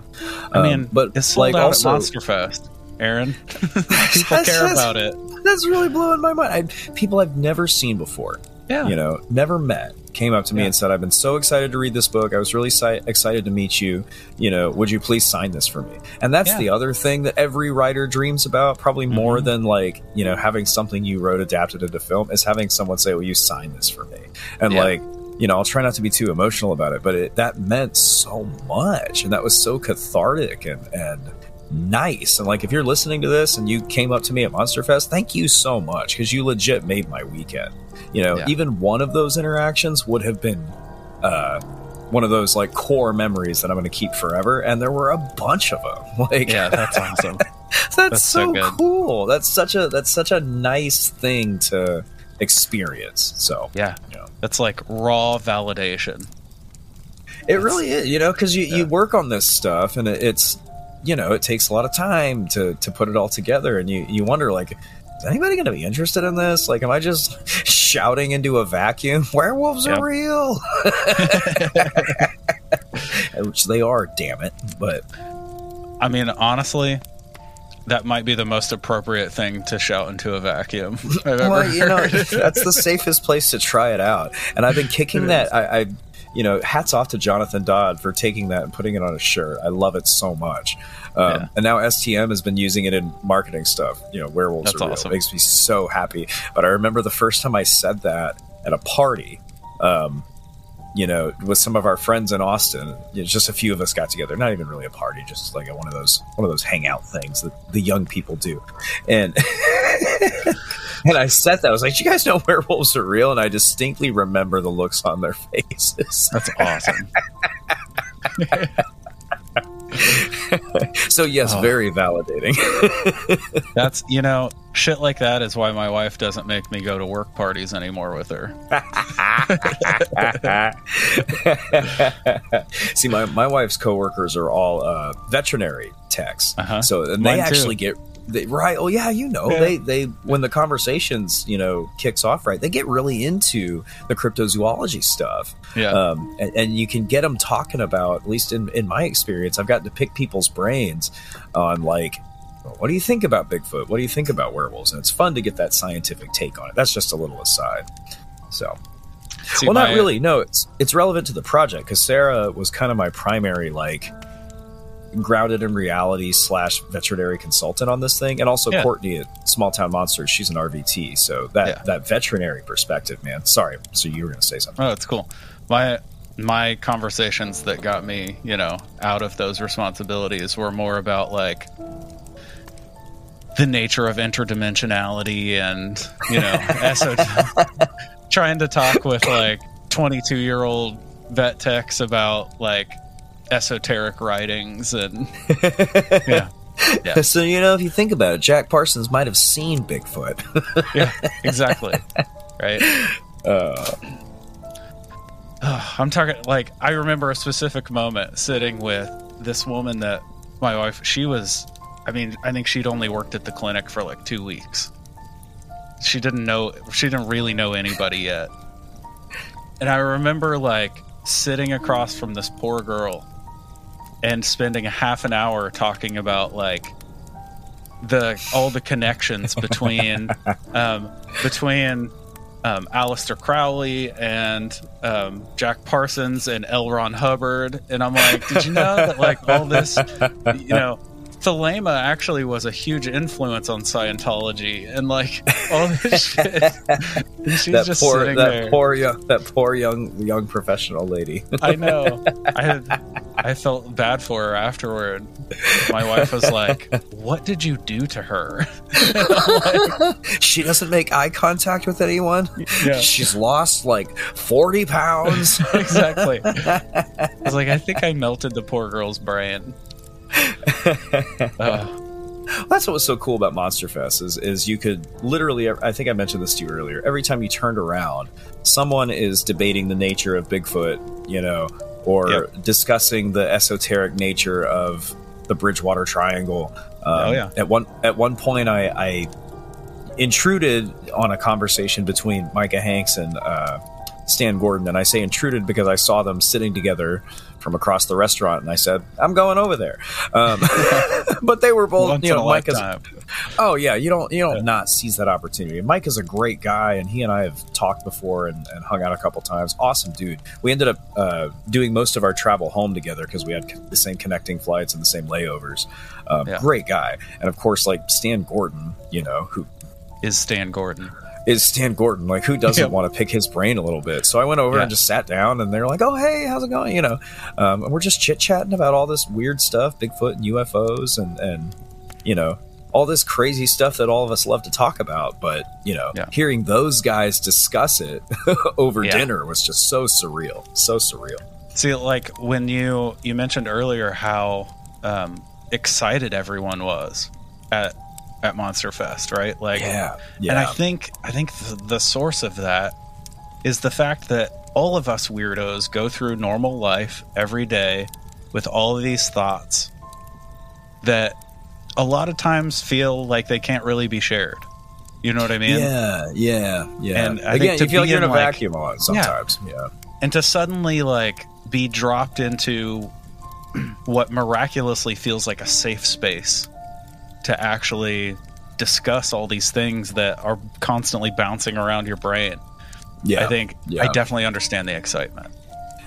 I Um, mean, but it's like also, at Monster Fest. Aaron, people That's- care that's- about it. That's really blowing my mind. I, people I've never seen before, Yeah. you know, never met, came up to me Yeah. and said, "I've been so excited to read this book. I was really si- excited to meet you. You know, would you please sign this for me?" And that's Yeah. the other thing that every writer dreams about, probably more Mhm. than like you know having something you wrote adapted into film, is having someone say, "Will you sign this for me?" And Yeah. like. You know, I'll try not to be too emotional about it, but it, that meant so much, and that was so cathartic and and nice. And like, if you're listening to this and you came up to me at Monster Fest, thank you so much because you legit made my weekend. You know, Yeah. even one of those interactions would have been uh, one of those like core memories that I'm going to keep forever. And there were a bunch of them. Like, Yeah, that's awesome. that's, that's so so, cool. That's such a that's such a nice thing to experience. So Yeah. Yeah. That's like raw validation. It really is, you know, because you, Yeah. you work on this stuff and it, it's, you know, it takes a lot of time to, to put it all together. And you, you wonder, like, is anybody going to be interested in this? Like, am I just shouting into a vacuum? Werewolves Yep. are real. Which they are, damn it. But I mean, honestly, that might be the most appropriate thing to shout into a vacuum I've well, you know, that's the safest place to try it out. And I've been kicking that. I, I, you know, hats off to Jonathan Dodd for taking that and putting it on a shirt. I love it so much. Um, Yeah. And now STM has been using it in marketing stuff. You know, werewolves That's are real. awesome. It makes me so happy. But I remember the first time I said that at a party. Um, you know, with some of our friends in Austin, you know, just a few of us got together. Not even really a party, just like a, one of those one of those hangout things that the young people do. And and I said that I was like, "You guys know werewolves are real?" And I distinctly remember the looks on their faces. That's awesome. so yes, Oh. very validating. That's you know, shit like that is why my wife doesn't make me go to work parties anymore with her. See, my, my wife's coworkers are all uh, veterinary techs, Uh-huh. so and Mine they too. actually get they, right. Oh yeah, you know Yeah. they they when the conversations you know kicks off right, they get really into the cryptozoology stuff. Yeah. um, and, and you can get them talking about at least in, in my experience i've gotten to pick people's brains on like what do you think about bigfoot what do you think about werewolves and it's fun to get that scientific take on it that's just a little aside so See, well not really no it's it's relevant to the project because sarah was kind of my primary like grounded in reality slash veterinary consultant on this thing, and also Yeah. Courtney at Small Town Monsters. She's an RVT, so that Yeah. that veterinary perspective, man. Sorry, so you were going to say something? Oh, it's cool. My my conversations that got me, you know, out of those responsibilities were more about like the nature of interdimensionality and you know, esot- trying to talk with like 22 year old vet techs about like esoteric writings and yeah, Yeah. So you know, if you think about it, Jack Parsons might have seen Bigfoot. yeah, exactly, right. uh, I'm talking like I remember a specific moment sitting with this woman that my wife she was I mean I think she'd only worked at the clinic for like 2 weeks. She didn't know she didn't really know anybody yet. And I remember like sitting across from this poor girl and spending a half an hour talking about like the all the connections between um, between um, Aleister Crowley and um, Jack Parsons and L. Ron Hubbard, and I'm like, did you know that like all this, you know, Thelema actually was a huge influence on Scientology, and like all this shit. She's that just poor sitting that there. poor young that poor young young professional lady. I know. I had, I felt bad for her afterward. My wife was like, "What did you do to her?" Like, she doesn't make eye contact with anyone. Yeah. She's lost like forty pounds. exactly. I was like, I think I melted the poor girl's brain. Ugh. That's what was so cool about Monster Fest is is you could literally I think I mentioned this to you earlier. Every time you turned around, someone is debating the nature of Bigfoot, you know, or Yep. discussing the esoteric nature of the Bridgewater Triangle. Um, Oh, yeah. At one at one point, I, I intruded on a conversation between Micah Hanks and uh, Stan Gordon, and I say intruded because I saw them sitting together from across the restaurant, and I said, "I'm going over there." Um, but they were both, Once you know, a Micah's. Oh yeah, you don't you don't Yeah. not seize that opportunity. Mike is a great guy, and he and I have talked before and, and hung out a couple times. Awesome dude. We ended up uh, doing most of our travel home together because we had the same connecting flights and the same layovers. Um, Yeah. Great guy, and of course, like Stan Gordon, you know, who Is Stan Gordon? Is Stan Gordon? Like, who doesn't Yeah. want to pick his brain a little bit? So I went over Yeah. and just sat down, and they're like, "Oh, hey, how's it going?" You know, um, and we're just chit chatting about all this weird stuff, Bigfoot and UFOs, and and you know all this crazy stuff that all of us love to talk about. But you know, Yeah. hearing those guys discuss it over dinner was just so surreal, so surreal. See, like when you you mentioned earlier how um, excited everyone was at at Monster Fest, right? Like, Yeah, yeah, and I think I think the, the source of that is the fact that all of us weirdos go through normal life every day with all of these thoughts that a lot of times feel like they can't really be shared. You know what I mean? yeah, yeah, yeah. And I Again, think to you feel like you're in a like- vacuum a lot sometimes. Yeah. and to suddenly like be dropped into what miraculously feels like a safe space to actually discuss all these things that are constantly bouncing around your brain. yeah, I think yeah. I definitely understand the excitement.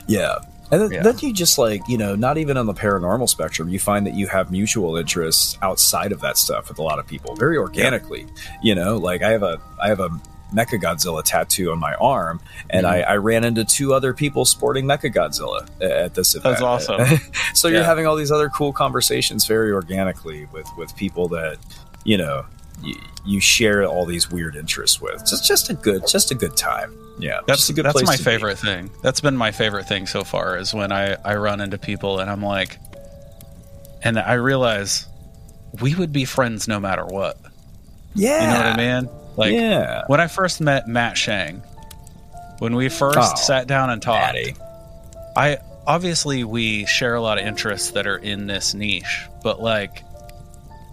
Yeah. And then, Yeah. then you just like, you know, not even on the paranormal spectrum, you find that you have mutual interests outside of that stuff with a lot of people very organically. You know, like I have a I have a Mecha Godzilla tattoo on my arm, and Mm-hmm. I, I ran into two other people sporting Mecha Godzilla at this event. That's awesome. so you're having all these other cool conversations very organically with with people that you know you, you share all these weird interests with. It's just a good just a good time. Yeah, That's a good that's place my to be. favorite thing. That's been my favorite thing so far is when I I run into people and I'm like and I realize we would be friends no matter what. Yeah, You know what I mean? Like yeah. when I first met Matt Shang, when we first Oh, sat down and talked, Maddie. I obviously we share a lot of interests that are in this niche, but like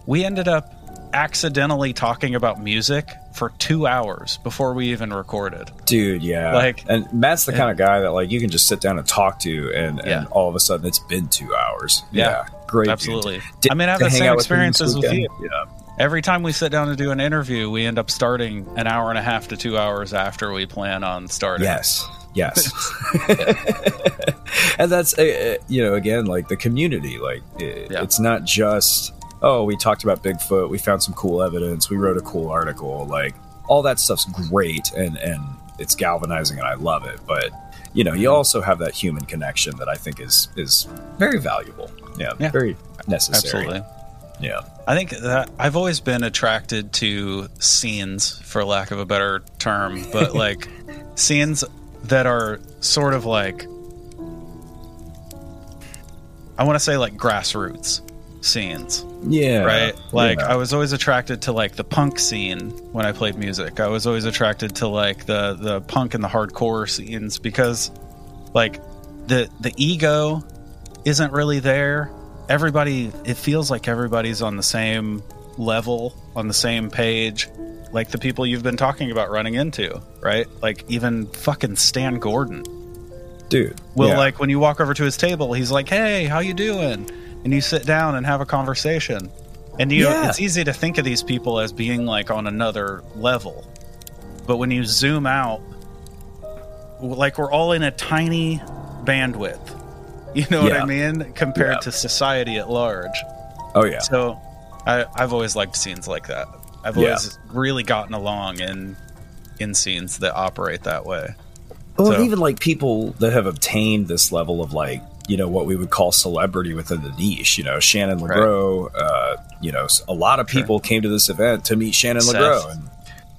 we ended up accidentally talking about music for two hours before we even recorded. dude yeah Like- and matt's the and- kind of guy that like you can just sit down and talk to and Yeah. and all of a sudden it's been two hours Yeah. great. Absolutely. Did- I mean, I have the same out with experiences with you. yeah Every time we sit down to do an interview, we end up starting an hour and a half to two hours after we plan on starting. yes Yes. and that's uh, uh, you know again like the community like it, Yeah. it's not just oh we talked about Bigfoot we found some cool evidence we wrote a cool article like all that stuff's great and and it's galvanizing and I love it but you know you also have that human connection that I think is is very valuable yeah, Yeah. very necessary Absolutely. Yeah I think that I've always been attracted to scenes, for lack of a better term, but like scenes that are sort of like I want to say like grassroots scenes, yeah right? Like yeah. I was always attracted to like the punk scene when I played music. I was always attracted to like the the punk and the hardcore scenes because like the the ego isn't really there. Everybody it feels like everybody's on the same level, on the same page. Like the people you've been talking about running into, right? Like even fucking Stan Gordon. dude Well, yeah. like when you walk over to his table, he's like, "Hey, how you doing?" And you sit down and have a conversation. And you, Yeah. it's easy to think of these people as being like on another level, but when you zoom out, like we're all in a tiny bandwidth. You know what I mean? Compared Yeah. to society at large. oh yeah So, I, I've always liked scenes like that. I've Yeah. always really gotten along in in scenes that operate that way. Well, So- even like people that have obtained this level of like, you know, what we would call celebrity within the niche. You know, Shannon Right. LeGro. Uh, you know, a lot of people came to this event to meet Shannon Seth. LeGro and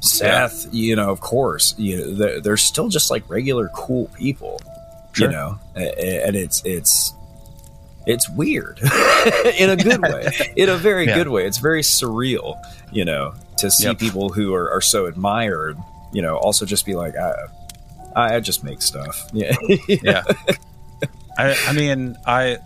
Seth. You know, of course, you know, they're, they're still just like regular cool people. Sure. You know, and it's it's it's weird in a good way, in a very Yeah. good way. It's very surreal. You know, to see Yep. people who are, are so admired. You know, also just be like, I, I I just make stuff. Yeah. yeah I, I mean i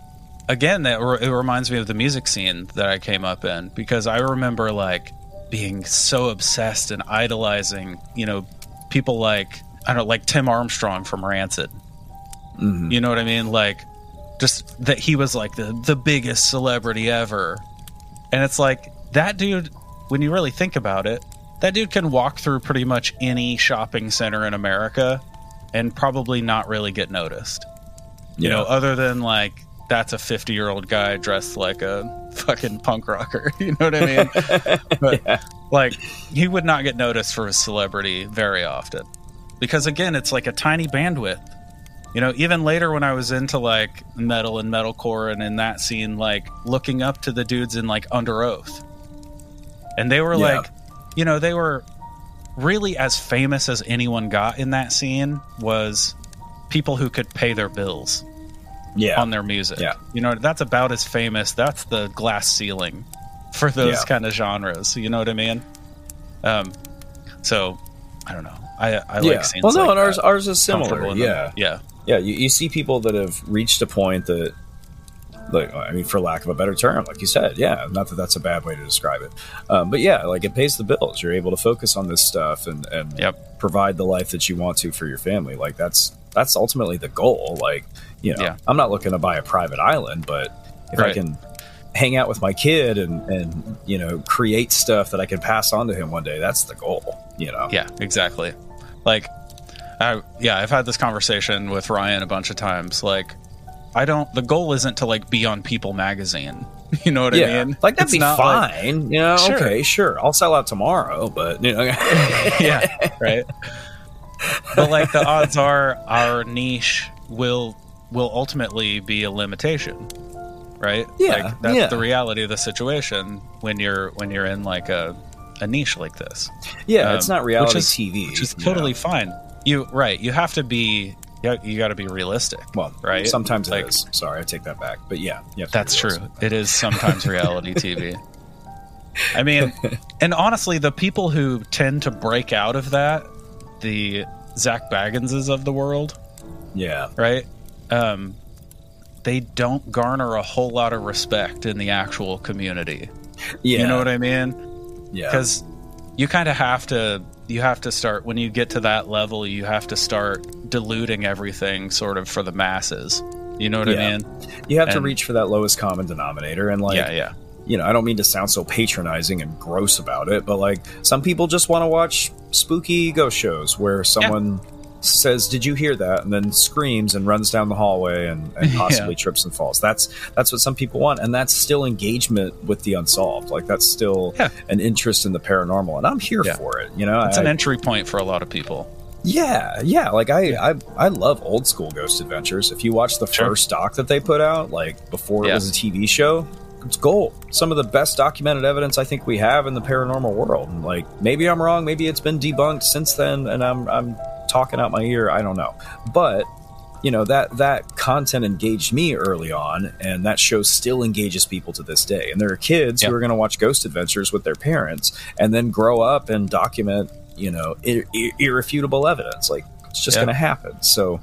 again that re- it reminds me of the music scene that i came up in because i remember like being so obsessed and idolizing you know people like i don't know like tim armstrong from rancid Mhm. you know what i mean like just that he was like the the biggest celebrity ever and it's like that dude when you really think about it that dude can walk through pretty much any shopping center in america and probably not really get noticed you know, other than like that's a 50 year old guy dressed like a fucking punk rocker. You know what I mean? but like he would not get noticed for his celebrity very often because again, it's like a tiny bandwidth. You know, even later when I was into like metal and metalcore and in that scene, like looking up to the dudes in like Underoath, and they were Yeah. like, you know, they were really as famous as anyone got in that scene was people who could pay their bills yeah. on their music. Yeah. You know, that's about as famous. That's the glass ceiling for those Yeah. kind of genres. You know what I mean? Um, so I don't know. I I yeah. like scenes. well, no, like and ours that. ours is similar. in them. Yeah, yeah, yeah. You, you see people that have reached a point that, like, I mean, for lack of a better term, like you said, yeah. Not that that's a bad way to describe it, um, but yeah, like it pays the bills. You're able to focus on this stuff and and Yep. provide the life that you want to for your family. Like that's that's ultimately the goal. Like, you know, Yeah. I'm not looking to buy a private island, but if I can hang out with my kid and and you know create stuff that I can pass on to him one day, that's the goal. You know, yeah, exactly. Like, I yeah, I've had this conversation with Ryan a bunch of times. Like, I don't. The goal isn't to like be on People magazine. You know what I mean? Like that'd It's be not like- fine. you know, Sure. okay, sure. I'll sell out tomorrow, but you know, yeah, right. But like the odds are, our niche will will ultimately be a limitation, right? Yeah, like that's yeah. the reality of the situation when you're when you're in like a a niche like this, yeah, Um, it's not reality which is- TV, which is totally fine. You right? You have to be. You, got to be realistic. well, right? Sometimes Like- it is. Sorry, I take that back. But yeah, you have to be That's true. It is sometimes reality TV. I mean, and honestly, the people who tend to break out of that, the Zak Baganses of the world, Yeah, right? Um, they don't garner a whole lot of respect in the actual community. yeah, You know what I mean? yeah, Because you kind of have to. You have to start when you get to that level. You have to start diluting everything, sort of for the masses. You know what Yeah. I mean? you have to reach for that lowest common denominator, and like, yeah, yeah, you know, I don't mean to sound so patronizing and gross about it, but like, some people just want to watch spooky ghost shows where someone says, "Did you hear that?" and then screams and runs down the hallway and, and possibly yeah. trips and falls. That's that's what some people want, and that's still engagement with the unsolved. Like that's still yeah. an interest in the paranormal, and I'm here yeah. for it. You know, it's an entry point for a lot of people. Yeah, yeah. Like I, I, I love old school Ghost Adventures. If you watch the sure. first doc that they put out, like before it was a TV show, it's gold. Some of the best documented evidence I think we have in the paranormal world. Like maybe I'm wrong, maybe it's been debunked since then, and I'm I'm talking out my ear. I don't know, but you know that that content engaged me early on, and that show still engages people to this day. And there are kids yep. who are going to watch Ghost Adventures with their parents, and then grow up and document you know ir- ir- irrefutable evidence. Like it's just yep. going to happen. So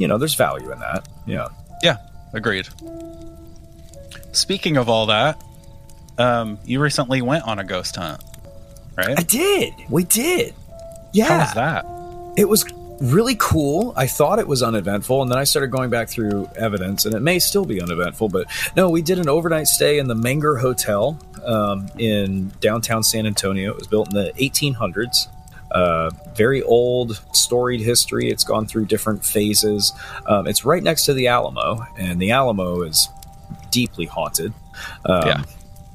you know, there's value in that. Yeah. Yeah. Agreed. Speaking of all that, um, you recently went on a ghost hunt, right? I did. We did. Yeah. How was that? It was really cool. I thought it was uneventful, and then I started going back through evidence, and it may still be uneventful. But no, we did an overnight stay in the Menger Hotel um, in downtown San Antonio. It was built in the 1800s. Uh, very old, storied history. It's gone through different phases. Um, it's right next to the Alamo, and the Alamo is deeply haunted. Um, yeah.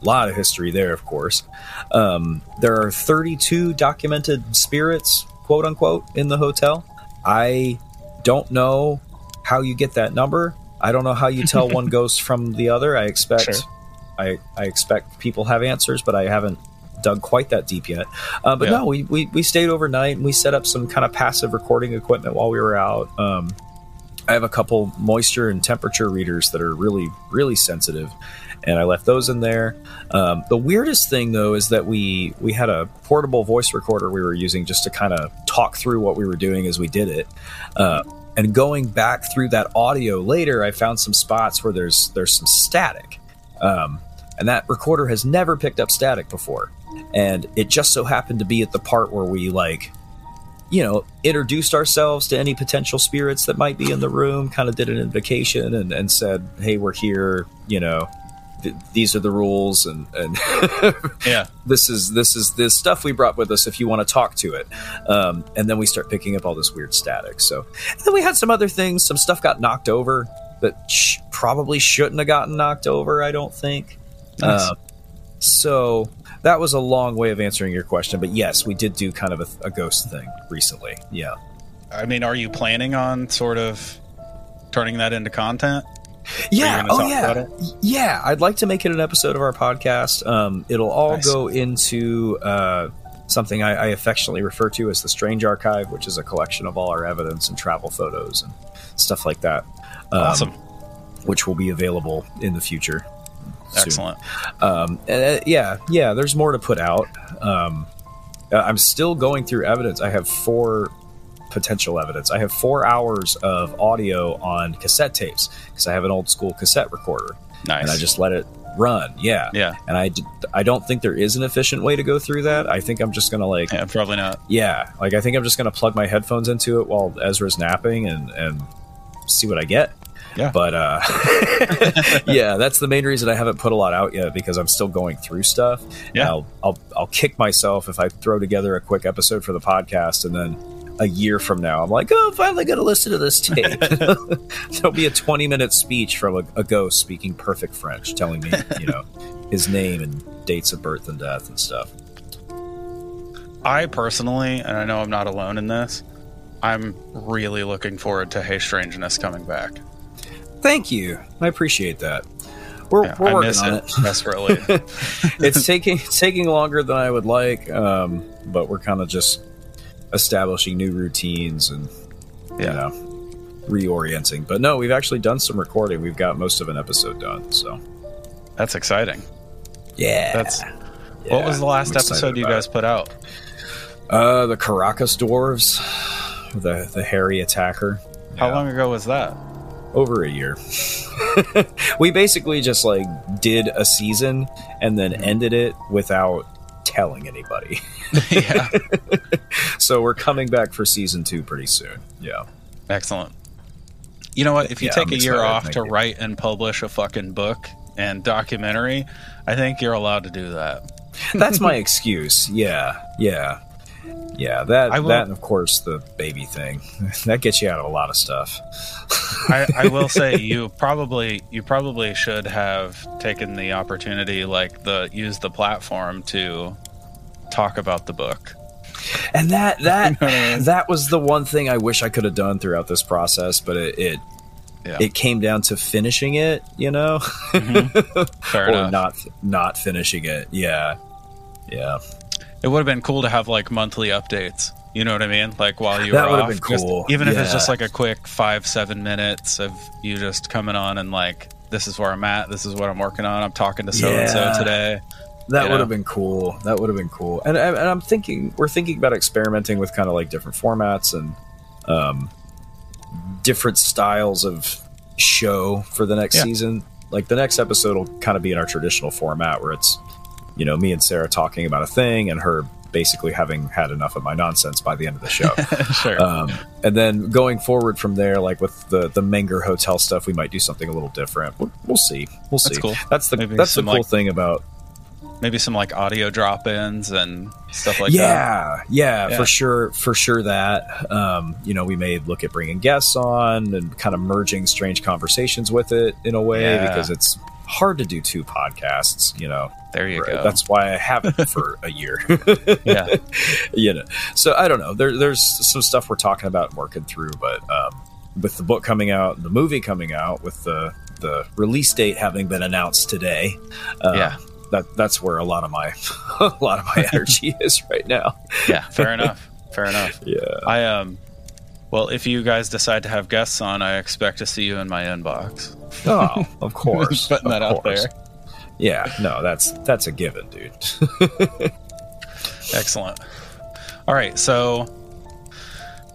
A lot of history there, of course. Um, there are 32 documented spirits, quote unquote, in the hotel. I don't know how you get that number. I don't know how you tell one ghost from the other. I expect, sure. I, I expect people have answers, but I haven't dug quite that deep yet. Uh, but yeah. no, we, we, we stayed overnight and we set up some kind of passive recording equipment while we were out. Um, I have a couple moisture and temperature readers that are really, really sensitive, and I left those in there. Um, the weirdest thing, though, is that we we had a portable voice recorder we were using just to kind of talk through what we were doing as we did it. Uh, and going back through that audio later, I found some spots where there's there's some static, um, and that recorder has never picked up static before. And it just so happened to be at the part where we like you know, introduced ourselves to any potential spirits that might be in the room, kind of did an invocation and, and said, Hey, we're here, you know, th- these are the rules. And, and yeah, this is, this is this stuff we brought with us if you want to talk to it. Um, and then we start picking up all this weird static. So then we had some other things, some stuff got knocked over that sh- probably shouldn't have gotten knocked over. I don't think. Nice. Uh, so that was a long way of answering your question, but yes, we did do kind of a, a ghost thing recently. Yeah. I mean, are you planning on sort of turning that into content? Yeah. Oh, yeah. Yeah. I'd like to make it an episode of our podcast. Um, it'll all nice. go into uh, something I, I, affectionately refer to as the Strange Archive, which is a collection of all our evidence and travel photos and stuff like that. Um, awesome. Which will be available in the future. Excellent. Um, uh, yeah, yeah. There's more to put out. Um, uh, I'm still going through evidence. I have four potential evidence. I have four hours of audio on cassette tapes because I have an old school cassette recorder. Nice. And I just let it run. Yeah. Yeah. And I, I don't think there is an efficient way to go through that. I think I'm just going to like. Yeah, probably not. Yeah. Like, I think I'm just going to plug my headphones into it while Ezra's napping and, and see what I get. Yeah. But uh, yeah, that's the main reason I haven't put a lot out yet because I'm still going through stuff. Yeah. I'll, I'll I'll kick myself if I throw together a quick episode for the podcast and then a year from now I'm like, oh, I'm finally going to listen to this tape. There'll be a 20 minute speech from a, a ghost speaking perfect French, telling me, you know, his name and dates of birth and death and stuff. I personally, and I know I'm not alone in this, I'm really looking forward to Hey Strangeness coming back. Thank you. I appreciate that. We're, yeah, we're working on it, desperately. it's taking it's taking longer than I would like, um, but we're kind of just establishing new routines and yeah. you know reorienting. But no, we've actually done some recording. We've got most of an episode done, so that's exciting. Yeah. That's yeah, what was the last episode you guys it. put out? Uh, the Caracas dwarves, the the hairy attacker. How yeah. long ago was that? Over a year. we basically just like did a season and then mm-hmm. ended it without telling anybody. yeah. so we're coming back for season two pretty soon. Yeah. Excellent. You know what? If you yeah, take I'm a year off to write and publish a fucking book and documentary, I think you're allowed to do that. That's my excuse. Yeah. Yeah. Yeah, that I will- that and of course the baby thing that gets you out of a lot of stuff. I, I will say you probably you probably should have taken the opportunity, like the use the platform to talk about the book. And that that You know what I mean? that was the one thing I wish I could have done throughout this process, but it it, Yeah. it came down to finishing it, you know, mm-hmm. Fair or enough. not not finishing it. Yeah, yeah, It would have been cool to have like monthly updates. You know what I mean? Like while you That were off, been just- cool. even if it's just like a quick five seven minutes of you just coming on and like, this is where I'm at. This is what I'm working on. I'm talking to so and so today. that You would know? have been cool. That would have been cool. And and I'm thinking we're thinking about experimenting with kind of like different formats and um, different styles of show for the next Yeah. season. Like the next episode will kind of be in our traditional format where it's you know me and Sarah talking about a thing and her basically having had enough of my nonsense by the end of the show. sure. um, and then going forward from there, like with the the Menger Hotel stuff, we might do something a little different. We'll, we'll see. We'll see. That's cool. That's the Maybe that's the cool like, thing about Maybe some like audio drop ins and stuff like that. yeah, yeah, Yeah. for sure, for sure. That um, you know, we may look at bringing guests on and kind of merging strange conversations with it in a way Yeah. because it's hard to do two podcasts. You know, There you Right. go. That's why I haven't for a year. yeah. you know, so I don't know. There, there's some stuff we're talking about and working through, but um, with the book coming out, the movie coming out, with the the release date having been announced today, um, Yeah. that that's where a lot of my a lot of my energy is right now. Yeah. Fair enough. Fair enough. Yeah. I um well if you guys decide to have guests on, I expect to see you in my inbox. Oh, of course. Just putting of that out there. Yeah, no, that's that's a given, dude. Excellent. All right, so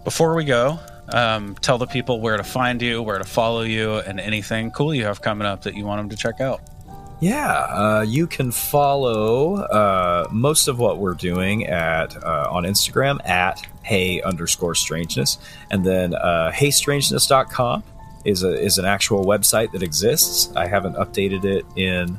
before we go, um, tell the people where to find you, where to follow you, and anything cool you have coming up that you want them to check out. Yeah, uh, you can follow uh, most of what we're doing at uh, on Instagram at hey underscore strangeness, and then uh, heystrangeness.com is a is an actual website that exists. I haven't updated it in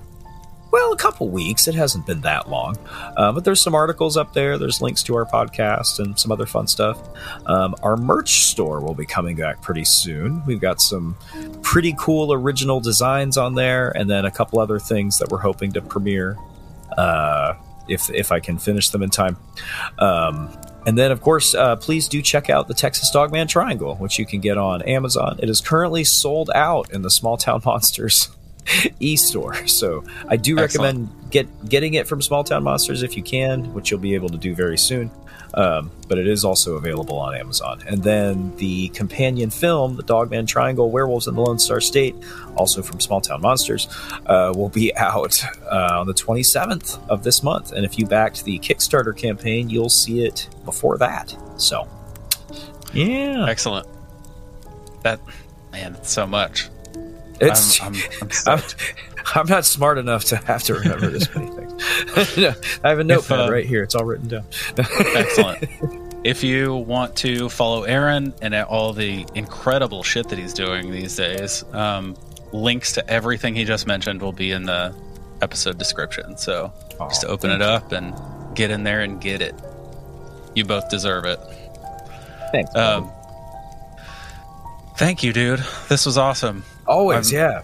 well a couple weeks. It hasn't been that long, uh, but there's some articles up there. There's links to our podcast and some other fun stuff. Um, our merch store will be coming back pretty soon. We've got some pretty cool original designs on there, and then a couple other things that we're hoping to premiere uh, if if I can finish them in time. Um, and then, of course, uh, please do check out the Texas Dogman Triangle, which you can get on Amazon. It is currently sold out in the Small Town Monsters e-store, so I do Excellent. recommend get getting it from Small Town Monsters if you can, which you'll be able to do very soon. Um, but it is also available on Amazon. And then the companion film, The Dogman Triangle Werewolves in the Lone Star State, also from Small Town Monsters, uh, will be out uh, on the 27th of this month. And if you backed the Kickstarter campaign, you'll see it before that. So, yeah. Excellent. That man, so much. It's, I'm, I'm, I'm I'm. Not smart enough to have to remember this many things. No, I have a notepad uh, right here. It's all written down. Excellent. If you want to follow Aaron and all the incredible shit that he's doing these days, um, links to everything he just mentioned will be in the episode description. So Aw, just open it up and get in there and get it. You both deserve it. Thanks. Um, thank you, dude. This was awesome. Always, I'm- yeah.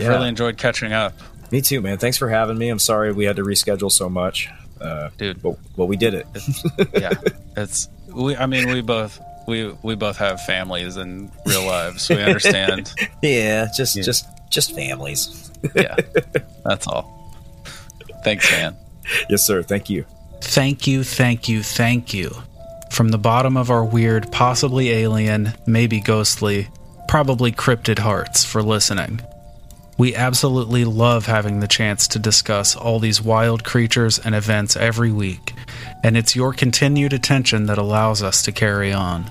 Yeah. Really enjoyed catching up, Me too, man. Thanks for having me. I'm sorry we had to reschedule so much. Uh, dude. but, but we did it. yeah, it's we. I mean, we both we we both have families and real lives. We understand. yeah, just Yeah. just just families. yeah, that's all. Thanks, man. Yes, sir. Thank you. Thank you, thank you, thank you. From the bottom of our weird, possibly alien, maybe ghostly, probably cryptid hearts for listening. We absolutely love having the chance to discuss all these wild creatures and events every week, and it's your continued attention that allows us to carry on.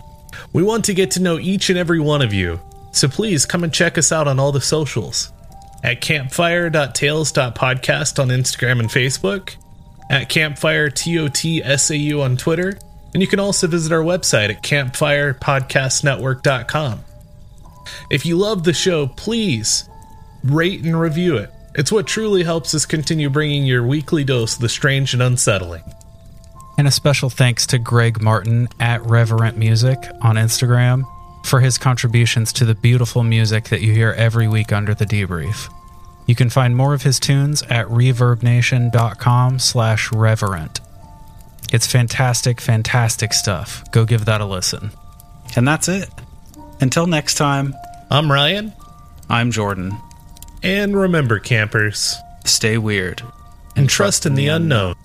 We want to get to know each and every one of you, so please come and check us out on all the socials at campfire.tales.podcast on Instagram and Facebook, at campfire TOTSAU on Twitter, and you can also visit our website at campfirepodcastnetwork.com. If you love the show, please rate and review it. It's what truly helps us continue bringing your weekly dose of the strange and unsettling. And a special thanks to Greg Martin at Reverent Music on Instagram for his contributions to the beautiful music that you hear every week under the debrief. You can find more of his tunes at reverbnation.com slash reverent. It's fantastic, fantastic stuff. Go give that a listen. And that's it. Until next time, I'm Ryan, I'm Jordan. and remember, campers, Stay weird. and trust in the unknown.